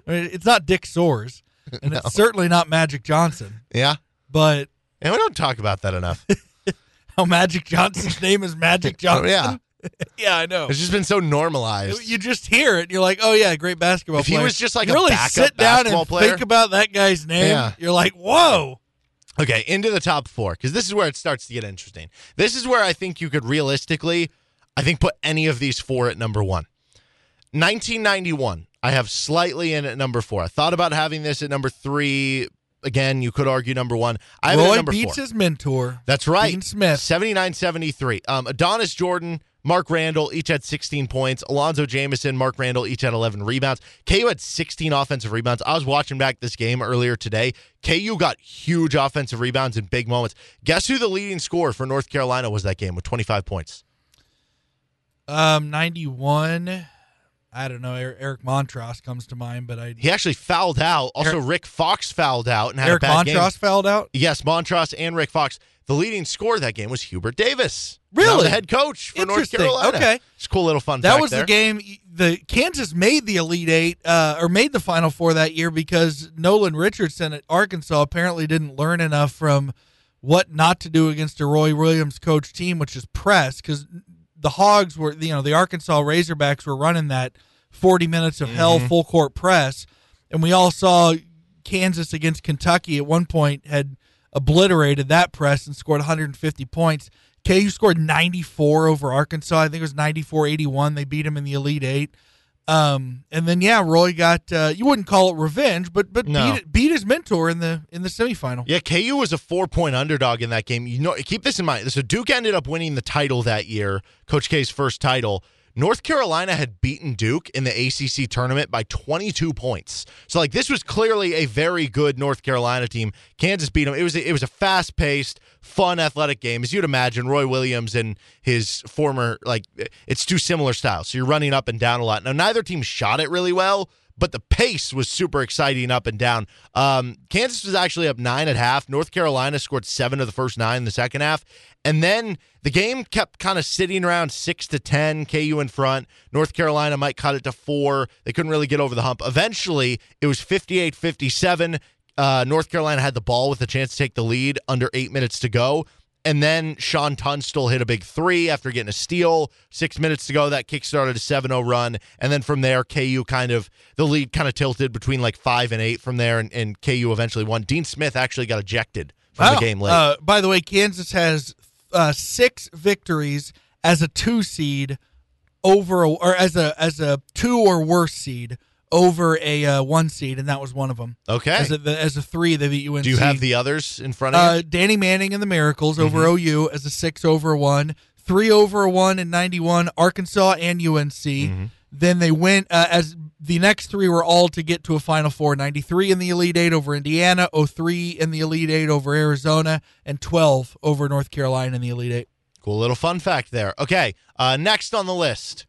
I mean, it's not Dick Soares, and it's certainly not Magic Johnson. Yeah. But And we don't talk about that enough. how Magic Johnson's name is Magic Johnson. yeah. yeah, I know. It's just been so normalized. You just hear it, and you're like, "Oh yeah, great basketball If he was just like you a really backup sit down and player- think about that guy's name. Yeah. You're like, "Whoa!" Okay, into the top four because this is where it starts to get interesting. This is where I think you could realistically, I think, put any of these four at number one. 1991, I have slightly in at number four. I thought about having this at number three. Again, you could argue number one. I have Roy number beats four. his mentor. That's right. Dean Smith. 79 73. Um, Adonis Jordan, Mark Randall each had 16 points. Alonzo Jamison, Mark Randall each had 11 rebounds. KU had 16 offensive rebounds. I was watching back this game earlier today. KU got huge offensive rebounds in big moments. Guess who the leading scorer for North Carolina was that game with 25 points? Um, 91. I don't know. Er- Eric Montross comes to mind, but I He actually fouled out. Also, Eric- Rick Fox fouled out and had Eric a bad game. Montross fouled out. Yes, Montross and Rick Fox. The leading scorer that game was Hubert Davis. Really? the head coach for North Carolina. Okay. It's a cool little fun That was there. the game. The Kansas made the Elite Eight, uh, or made the Final Four that year because Nolan Richardson at Arkansas apparently didn't learn enough from what not to do against a Roy Williams coach team, which is press. Because the Hogs were, you know, the Arkansas Razorbacks were running that forty minutes of hell Mm-hmm. full court press, and we all saw Kansas against Kentucky at one point had obliterated that press and scored 150 points. KU scored 94 over Arkansas. I think it was 94-81. They beat him in the Elite Eight. Um, and then yeah, Roy got uh, you wouldn't call it revenge, but but No. beat beat his mentor in the in the semifinal. Yeah, KU was a four point underdog in that game. You know, keep this in mind. So Duke ended up winning the title that year, Coach K's first title. North Carolina had beaten Duke in the ACC tournament by 22 points. So like this was clearly a very good North Carolina team. Kansas beat them. It was a, it was a fast paced, fun, athletic game. As you'd imagine, Roy Williams and his former like it's two similar styles. So you're running up and down a lot. Now neither team shot it really well, but the pace was super exciting up and down. Um, Kansas was actually up nine at half. North Carolina scored seven of the first nine in the second half. And then the game kept kind of sitting around six to 10, KU in front. North Carolina might cut it to four. They couldn't really get over the hump. Eventually, it was 58 57. Uh, North Carolina had the ball with a chance to take the lead under eight minutes to go. And then Sean Tunstall hit a big three after getting a steal. Six minutes to go, that kickstarted a 7 0 run. And then from there, KU kind of, the lead kind of tilted between like five and eight from there, and, and KU eventually won. Dean Smith actually got ejected from Wow. the game late. Uh, by the way, Kansas has uh, six victories as a two seed over, a, or as a as a two or worse seed over a uh, one seed, and that was one of them. Okay. As a, the, as a three, they beat UNC. Do you have the others in front of uh, you? Danny Manning and the Miracles over Mm-hmm. OU as a six over one, three over a one in '91, Arkansas and UNC. Mm-hmm. Then they went uh, as the next three were all to get to a Final Four: '93 in the Elite Eight over Indiana, 03 in the Elite Eight over Arizona, and 12 over North Carolina in the Elite Eight. Cool little fun fact there. Okay, uh, next on the list,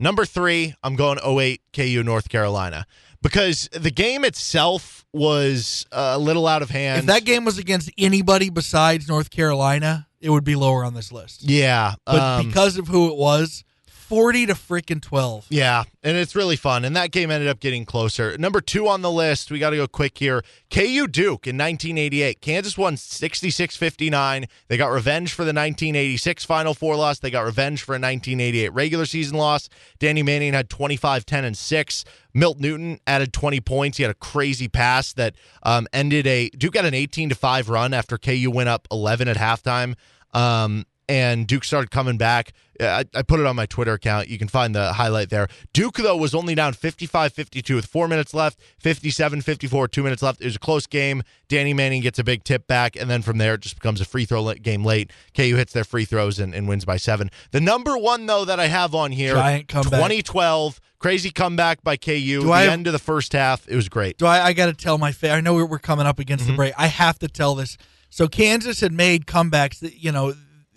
number three, I'm going 08 KU North Carolina because the game itself was uh, a little out of hand. If that game was against anybody besides North Carolina, it would be lower on this list. yeah, But um, because of who it was, 40 to freaking 12. Yeah, and it's really fun. And that game ended up getting closer. Number two on the list, we got to go quick here. KU Duke in 1988. Kansas won 66 59. They got revenge for the 1986 Final Four loss. They got revenge for a 1988 regular season loss. Danny Manning had 25, 10, and 6. Milt Newton added 20 points. He had a crazy pass that um, ended a Duke got an 18 to 5 run after KU went up 11 at halftime. Um, and Duke started coming back. I, I put it on my Twitter account. You can find the highlight there. Duke, though, was only down 55 52 with four minutes left, 57 54, two minutes left. It was a close game. Danny Manning gets a big tip back, and then from there, it just becomes a free throw game late. KU hits their free throws and, and wins by seven. The number one, though, that I have on here Giant comeback. 2012, crazy comeback by KU. Do the I end of the first half, it was great. Do I, I got to tell my fa- I know we're, we're coming up against Mm-hmm. the break. I have to tell this. So Kansas had made comebacks that, you know,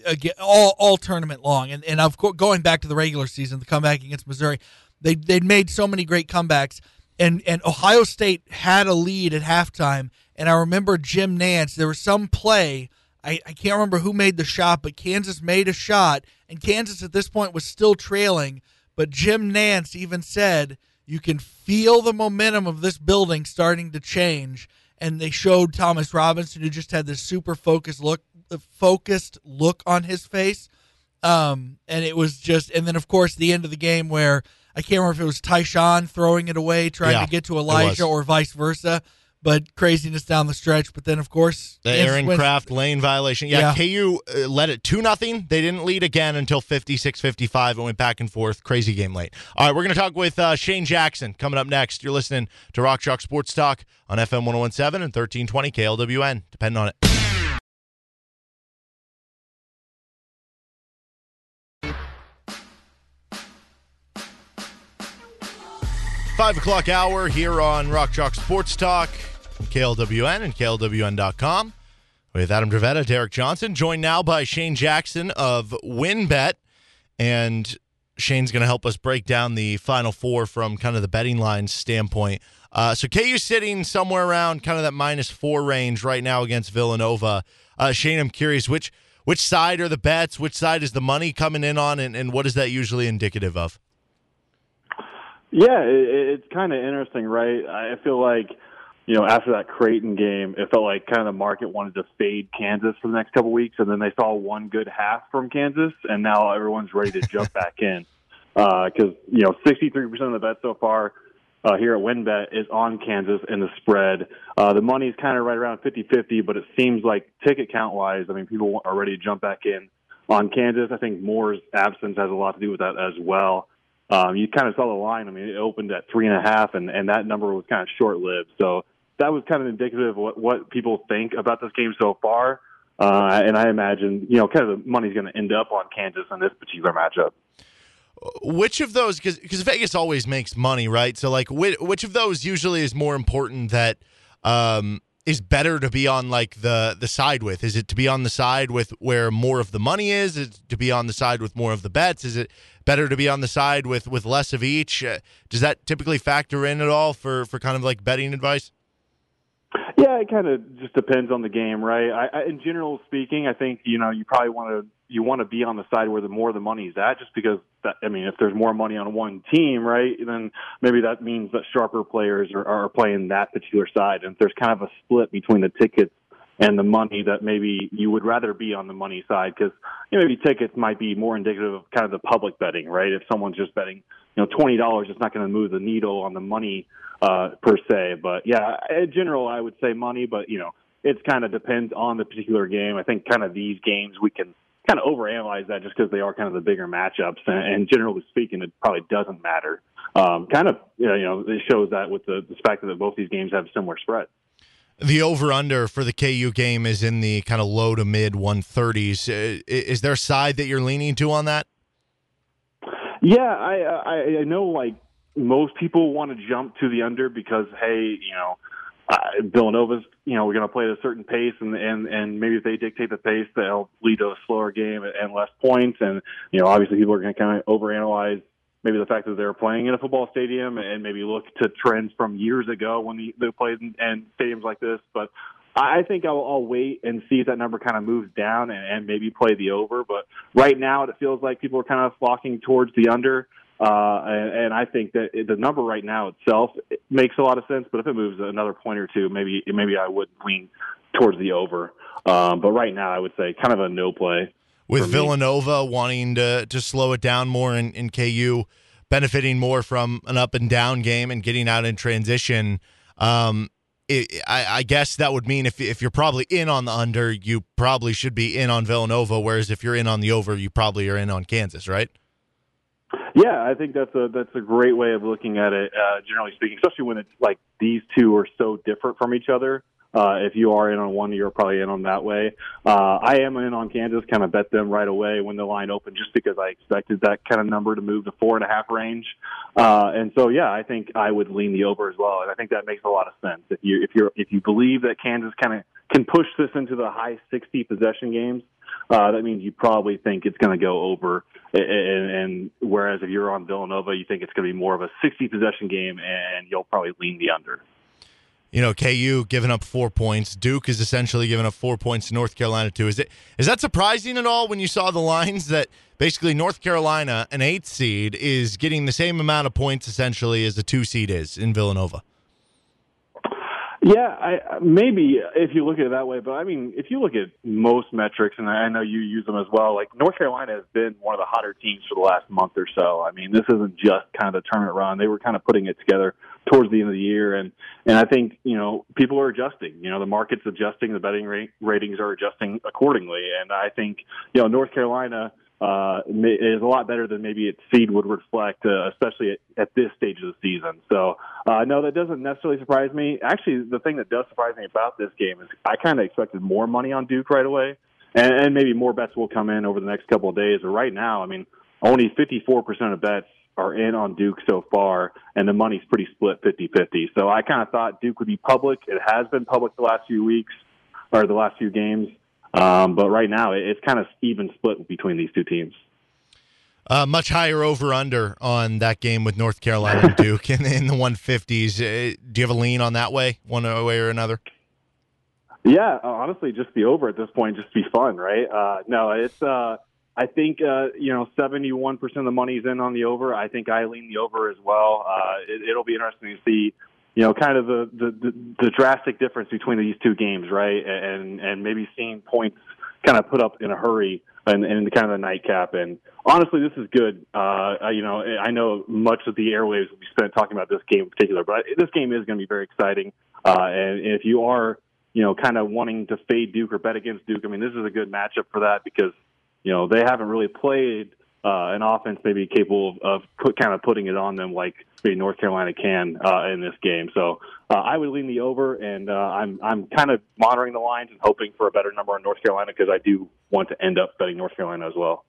again, all all tournament long, and and of course going back to the regular season, the comeback against Missouri, they they'd made so many great comebacks, and and Ohio State had a lead at halftime, and I remember Jim Nantz. There was some play. I, I can't remember who made the shot, but Kansas made a shot, and Kansas at this point was still trailing. But Jim Nantz even said, You can feel the momentum of this building starting to change. And they showed Thomas Robinson, who just had this super focused look, focused look on his face. Um, and it was just, and then of course the end of the game where I can't remember if it was Tyshawn throwing it away, trying Yeah, to get to Elijah, or vice versa. But craziness down the stretch. But then of course, The Aaron wins. Craft lane violation. Yeah, Yeah. KU uh, led it 2 nothing. They didn't lead again until 56 55. It went back and forth. Crazy game late. All right, we're going to talk with uh, Shane Jackson coming up next. You're listening to Rock Chalk Sports Talk on FM 1017 and 1320 KLWN. Depend on it. Five o'clock hour here on Rock Chalk Sports Talk, KLWN and KLWN.com. With Adam Dravetta, Derek Johnson, joined now by Shane Jackson of WynnBET. And Shane's going to help us break down the final four from kind of the betting line standpoint. Uh, so KU sitting somewhere around kind of that minus four range right now against Villanova. Uh, Shane, I'm curious which which side are the bets? Which side is the money coming in on, and, and what is that usually indicative of? Yeah, it, it's kind of interesting, right? I feel like, you know, after that Creighton game, it felt like kind of the market wanted to fade Kansas for the next couple of weeks, and then they saw one good half from Kansas, and now everyone's ready to jump back in because you know, 63% of the bet so far uh, here at WynnBET is on Kansas in the spread. Uh, the money is kind of right around 50-50, but it seems like ticket count wise, I mean, people are ready to jump back in on Kansas. I think Moore's absence has a lot to do with that as well. Um, you kind of saw the line. I mean, it opened at three and a half, and, and that number was kind of short lived. So that was kind of indicative of what, what people think about this game so far. Uh, and I imagine, you know, kind of the money's going to end up on Kansas in this particular matchup. which of those because vegas always makes money right so like which, which of those usually is more important that um is better to be on like the the side with? Is it to be on the side with where more of the money is? Is it to be on the side with more of the bets? Is it better to be on the side with with less of each? Uh, does that typically factor in at all for for kind of like betting advice Yeah, it kind of just depends on the game, right? I, I, in general speaking, I think you know you probably want to you want to be on the side where the more the money's at, just because that I mean, if there's more money on one team, right, then maybe that means that sharper players are, are playing that particular side, and if there's kind of a split between the tickets and the money, that maybe you would rather be on the money side because you know maybe tickets might be more indicative of kind of the public betting, right? If someone's just betting, you know, twenty dollars, it's not going to move the needle on the money uh, per se. But yeah, in general, I would say money, but you know, it's kind of depends on the particular game. I think kind of these games we can kind of overanalyze that just because they are kind of the bigger matchups, and, and generally speaking, it probably doesn't matter. Um, kind of, you know, you know, it shows that with the, the fact that both these games have similar spreads. The over under for the KU game is in the kind of low to mid 130s. Uh, is there a side that you're leaning to on that? Yeah, I, I I know like most people want to jump to the under because hey, you know, uh, Villanova's you know we're going to play at a certain pace and and and maybe if they dictate the pace, they'll lead to a slower game and less points. And you know, obviously people are going to kind of overanalyze maybe the fact that they're playing in a football stadium and maybe look to trends from years ago when they played in, in stadiums like this. But I think I'll, I'll wait and see if that number kind of moves down and, and maybe play the over. But right now, it feels like people are kind of flocking towards the under. Uh, and, and I think that the number right now itself it makes a lot of sense. But if it moves another point or two, maybe maybe I would lean towards the over. Um, but right now, I would say kind of a no play with Villanova wanting to to slow it down more in, in KU, benefiting more from an up and down game and getting out in transition. Um, it, I, I, guess that would mean if if you're probably in on the under, you probably should be in on Villanova. Whereas if you're in on the over, you probably are in on Kansas, right? Yeah, I think that's a that's a great way of looking at it. Uh, generally speaking, especially when it's like these two are so different from each other. Uh, if you are in on one, you're probably in on that way. Uh, I am in on Kansas, kind of bet them right away when the line opened, just because I expected that kind of number to move to four and a half range. Uh, and so, yeah, I think I would lean the over as well, and I think that makes a lot of sense. If you if you if you believe that Kansas kind of can push this into the high 60 possession games, uh, that means you probably think it's going to go over. And, and whereas if you're on Villanova, you think it's going to be more of a 60 possession game, and you'll probably lean the under you know, KU giving up four points. Duke is essentially giving up four points to North Carolina too. Is it is that surprising at all when you saw the lines that basically North Carolina, an eighth seed, is getting the same amount of points essentially as the two seed is in Villanova? Yeah, I maybe if you look at it that way, but I mean, if you look at most metrics, and I know you use them as well, like North Carolina has been one of the hotter teams for the last month or so. I mean, this isn't just kind of the tournament run; they were kind of putting it together towards the end of the year, and and I think you know people are adjusting. You know, the market's adjusting, the betting rate, ratings are adjusting accordingly, and I think you know North Carolina uh, is a lot better than maybe its seed would reflect, uh, especially at, at this stage of the season. So, uh, no, that doesn't necessarily surprise me. Actually, the thing that does surprise me about this game is I kind of expected more money on Duke right away, and, and maybe more bets will come in over the next couple of days. But right now, I mean, only 54% of bets are in on Duke so far, and the money's pretty split 50-50. So I kind of thought Duke would be public. It has been public the last few weeks or the last few games. Um, but right now, it's kind of even split between these two teams. Uh, much higher over under on that game with North Carolina and Duke in, in the 150s. Uh, do you have a lean on that way, one way or another? Yeah, uh, honestly, just the over at this point, just be fun, right? Uh, no, it's. Uh, I think uh, you know, seventy-one percent of the money's in on the over. I think I lean the over as well. Uh, it, it'll be interesting to see you know, kind of the, the, the, drastic difference between these two games, right? And, and maybe seeing points kind of put up in a hurry and, and kind of the nightcap. And honestly, this is good. Uh, you know, I know much of the airwaves will be spent talking about this game in particular, but this game is going to be very exciting. Uh, and if you are, you know, kind of wanting to fade Duke or bet against Duke, I mean, this is a good matchup for that because, you know, they haven't really played uh, an offense maybe capable of, of put, kind of putting it on them like maybe North Carolina can uh, in this game. So uh, I would lean the over, and uh, I'm I'm kind of monitoring the lines and hoping for a better number on North Carolina because I do want to end up betting North Carolina as well.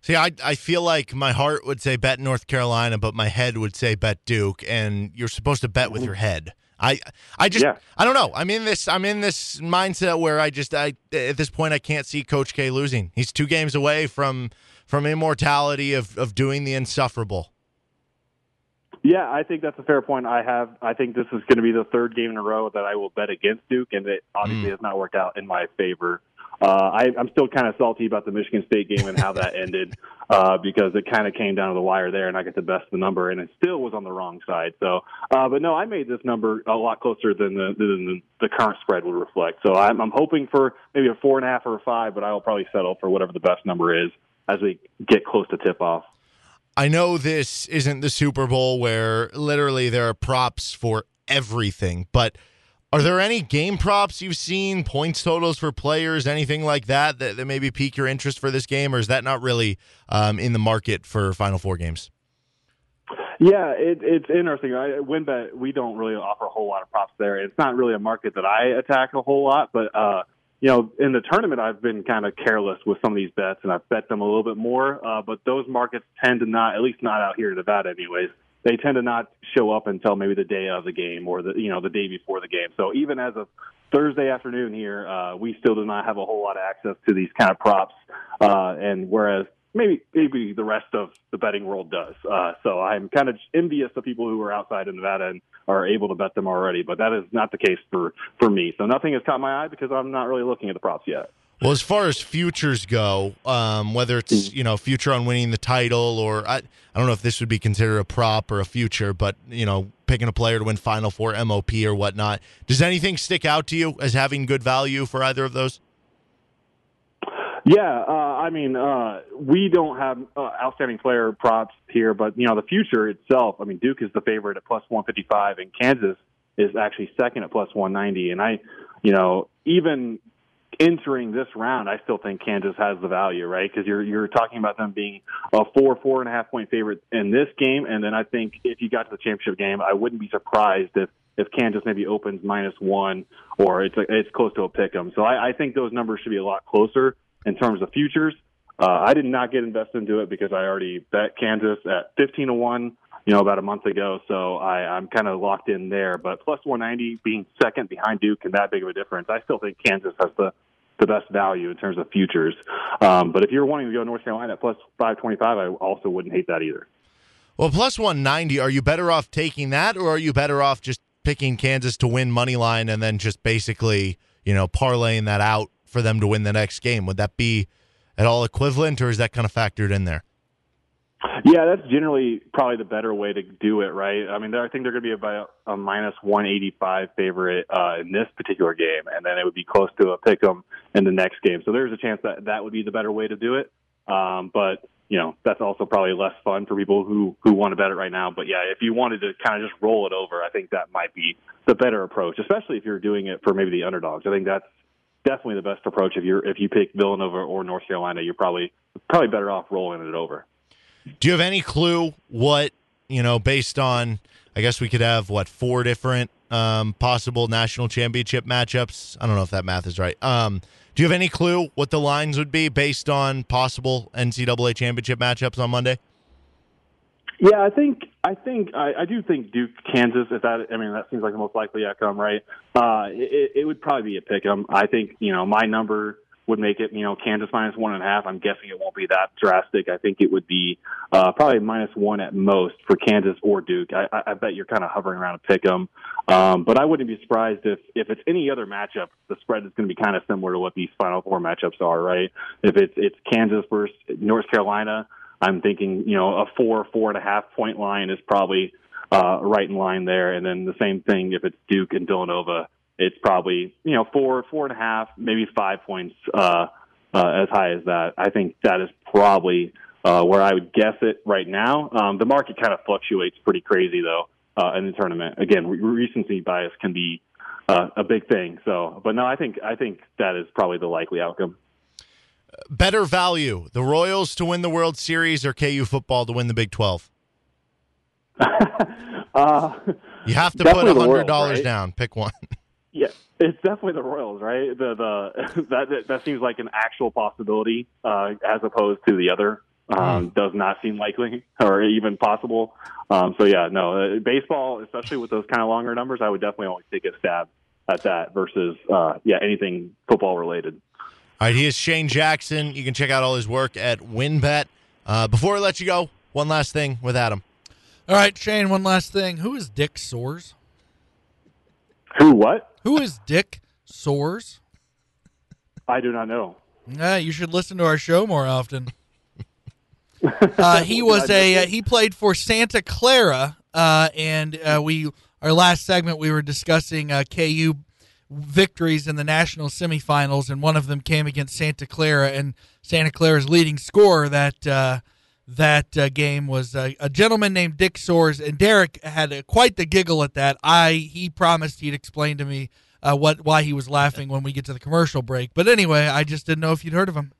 See, I I feel like my heart would say bet North Carolina, but my head would say bet Duke, and you're supposed to bet with mm-hmm. your head. I I just yeah. I don't know. I'm in this I'm in this mindset where I just I at this point I can't see Coach K losing. He's two games away from from immortality of of doing the insufferable. Yeah, I think that's a fair point. I have. I think this is going to be the third game in a row that I will bet against Duke, and it obviously mm. has not worked out in my favor. Uh, I, I'm still kind of salty about the Michigan State game and how that ended uh, because it kind of came down to the wire there, and I got the best of the number, and it still was on the wrong side. So, uh, but no, I made this number a lot closer than the than the, the current spread would reflect. So I'm, I'm hoping for maybe a four and a half or a five, but I will probably settle for whatever the best number is as we get close to tip off. I know this isn't the Super Bowl where literally there are props for everything, but Are there any game props you've seen, points totals for players, anything like that that, that maybe pique your interest for this game, or is that not really um, in the market for Final Four games? Yeah, it, it's interesting. I, WynnBET, we don't really offer a whole lot of props there. It's not really a market that I attack a whole lot, but uh, you know, in the tournament, I've been kind of careless with some of these bets, and I've bet them a little bit more. Uh, but those markets tend to not, at least not out here in Nevada, anyways. They tend to not show up until maybe the day of the game or the you know the day before the game. So even as of Thursday afternoon here, uh, we still do not have a whole lot of access to these kind of props. Uh, and whereas maybe maybe the rest of the betting world does. Uh, so I'm kind of envious of people who are outside of Nevada and are able to bet them already, but that is not the case for for me. So nothing has caught my eye because I'm not really looking at the props yet. Well, as far as futures go, um, whether it's you know future on winning the title or I, I don't know if this would be considered a prop or a future, but you know picking a player to win Final Four, MOP or whatnot. Does anything stick out to you as having good value for either of those? Yeah, uh, I mean, uh, we don't have uh, outstanding player props here, but you know, the future itself. I mean, Duke is the favorite at plus 155, and Kansas is actually second at plus 190. And I, you know, even entering this round, I still think Kansas has the value, right? Because you're you're talking about them being a four four and a half point favorite in this game, and then I think if you got to the championship game, I wouldn't be surprised if if Kansas maybe opens minus one or it's it's close to a pick 'em. So I, I think those numbers should be a lot closer in terms of futures. Uh, I did not get invested into it because I already bet Kansas at 15 to 1, you know, about a month ago. So I, I'm kind of locked in there. But plus 190 being second behind Duke and that big of a difference, I still think Kansas has the, the best value in terms of futures. Um, but if you're wanting to go North Carolina at plus 525, I also wouldn't hate that either. Well, plus 190, are you better off taking that or are you better off just picking Kansas to win money line and then just basically, you know, parlaying that out for them to win the next game? Would that be at all equivalent or is that kind of factored in there? Yeah, that's generally probably the better way to do it, right? I mean, I think they're going to be about a minus 185 favorite uh, in this particular game, and then it would be close to a pick 'em in the next game. So there's a chance that that would be the better way to do it. Um, but you know, that's also probably less fun for people who who want to bet it right now. But yeah, if you wanted to kind of just roll it over, I think that might be the better approach, especially if you're doing it for maybe the underdogs. I think that's definitely the best approach. If you're if you pick Villanova or North Carolina, you're probably probably better off rolling it over. Do you have any clue what you know based on? I guess we could have what four different um, possible national championship matchups. I don't know if that math is right. Um, do you have any clue what the lines would be based on possible NCAA championship matchups on Monday? Yeah, I think I think I, I do think Duke Kansas. If that, I mean, that seems like the most likely outcome, right? Uh, it, it would probably be a pick 'em. I think you know my number would make it you know Kansas minus one and a half. I'm guessing it won't be that drastic. I think it would be uh, probably minus one at most for Kansas or Duke. I, I, bet you're kind of hovering around a pick 'em. Um, but I wouldn't be surprised if if it's any other matchup, the spread is going to be kind of similar to what these Final Four matchups are, right? If it's it's Kansas versus North Carolina. I'm thinking, you know, a four, four and a half point line is probably uh, right in line there. And then the same thing if it's Duke and Villanova, it's probably, you know, four, four and a half, maybe five points uh, uh, as high as that. I think that is probably uh, where I would guess it right now. Um, the market kind of fluctuates pretty crazy though uh, in the tournament. Again, re- recency bias can be uh, a big thing. So, but no, I think I think that is probably the likely outcome better value: the Royals to win the World Series or KU football to win the Big Twelve? uh, you have to put a hundred dollars right? down. Pick one. Yeah, it's definitely the Royals, right? The the that that, that seems like an actual possibility uh, as opposed to the other. Um, mm. Does not seem likely or even possible. Um, so yeah, no, uh, baseball, especially with those kind of longer numbers, I would definitely always take a stab at that versus uh, yeah anything football related. All right, he is Shane Jackson. You can check out all his work at WynnBET. Uh, before I let you go, one last thing with Adam. All right, Shane, one last thing. Who is Dick Soares? Who what? Who is Dick Soares? I do not know. Yeah, you should listen to our show more often. Uh, he was a uh, he played for Santa Clara, uh, and uh, we our last segment we were discussing uh, KU victories in the national semifinals, and one of them came against Santa Clara, and Santa Clara's leading scorer that uh, that uh, game was uh, a gentleman named Dick Soares, and Derek had a, quite the giggle at that. I he promised he'd explain to me uh, what why he was laughing when we get to the commercial break. But anyway, I just didn't know if you'd heard of him.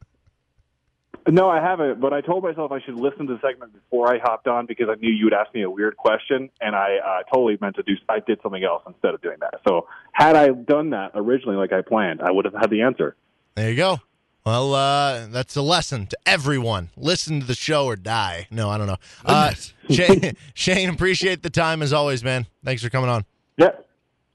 No, I haven't, but I told myself I should listen to the segment before I hopped on because I knew you would ask me a weird question, and I uh, totally meant to do. I did something else instead of doing that. So, had I done that originally like I planned, I would have had the answer. There you go. Well, uh, that's a lesson to everyone. Listen to the show or die. No, I don't know. Uh, Shane, Shane, appreciate the time as always, man. Thanks for coming on. Yeah.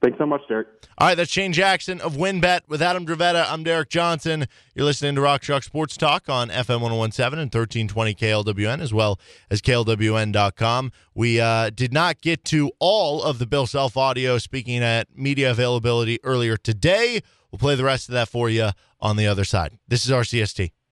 Thanks so much, Derek. All right, that's Shane Jackson of WynnBET with Adam Dravetta. I'm Derek Johnson. You're listening to Rock Chalk Sports Talk on FM 1017 and 1320 KLWN as well as KLWN.com. We uh, did not get to all of the Bill Self audio speaking at media availability earlier today. We'll play the rest of that for you on the other side. This is RCST.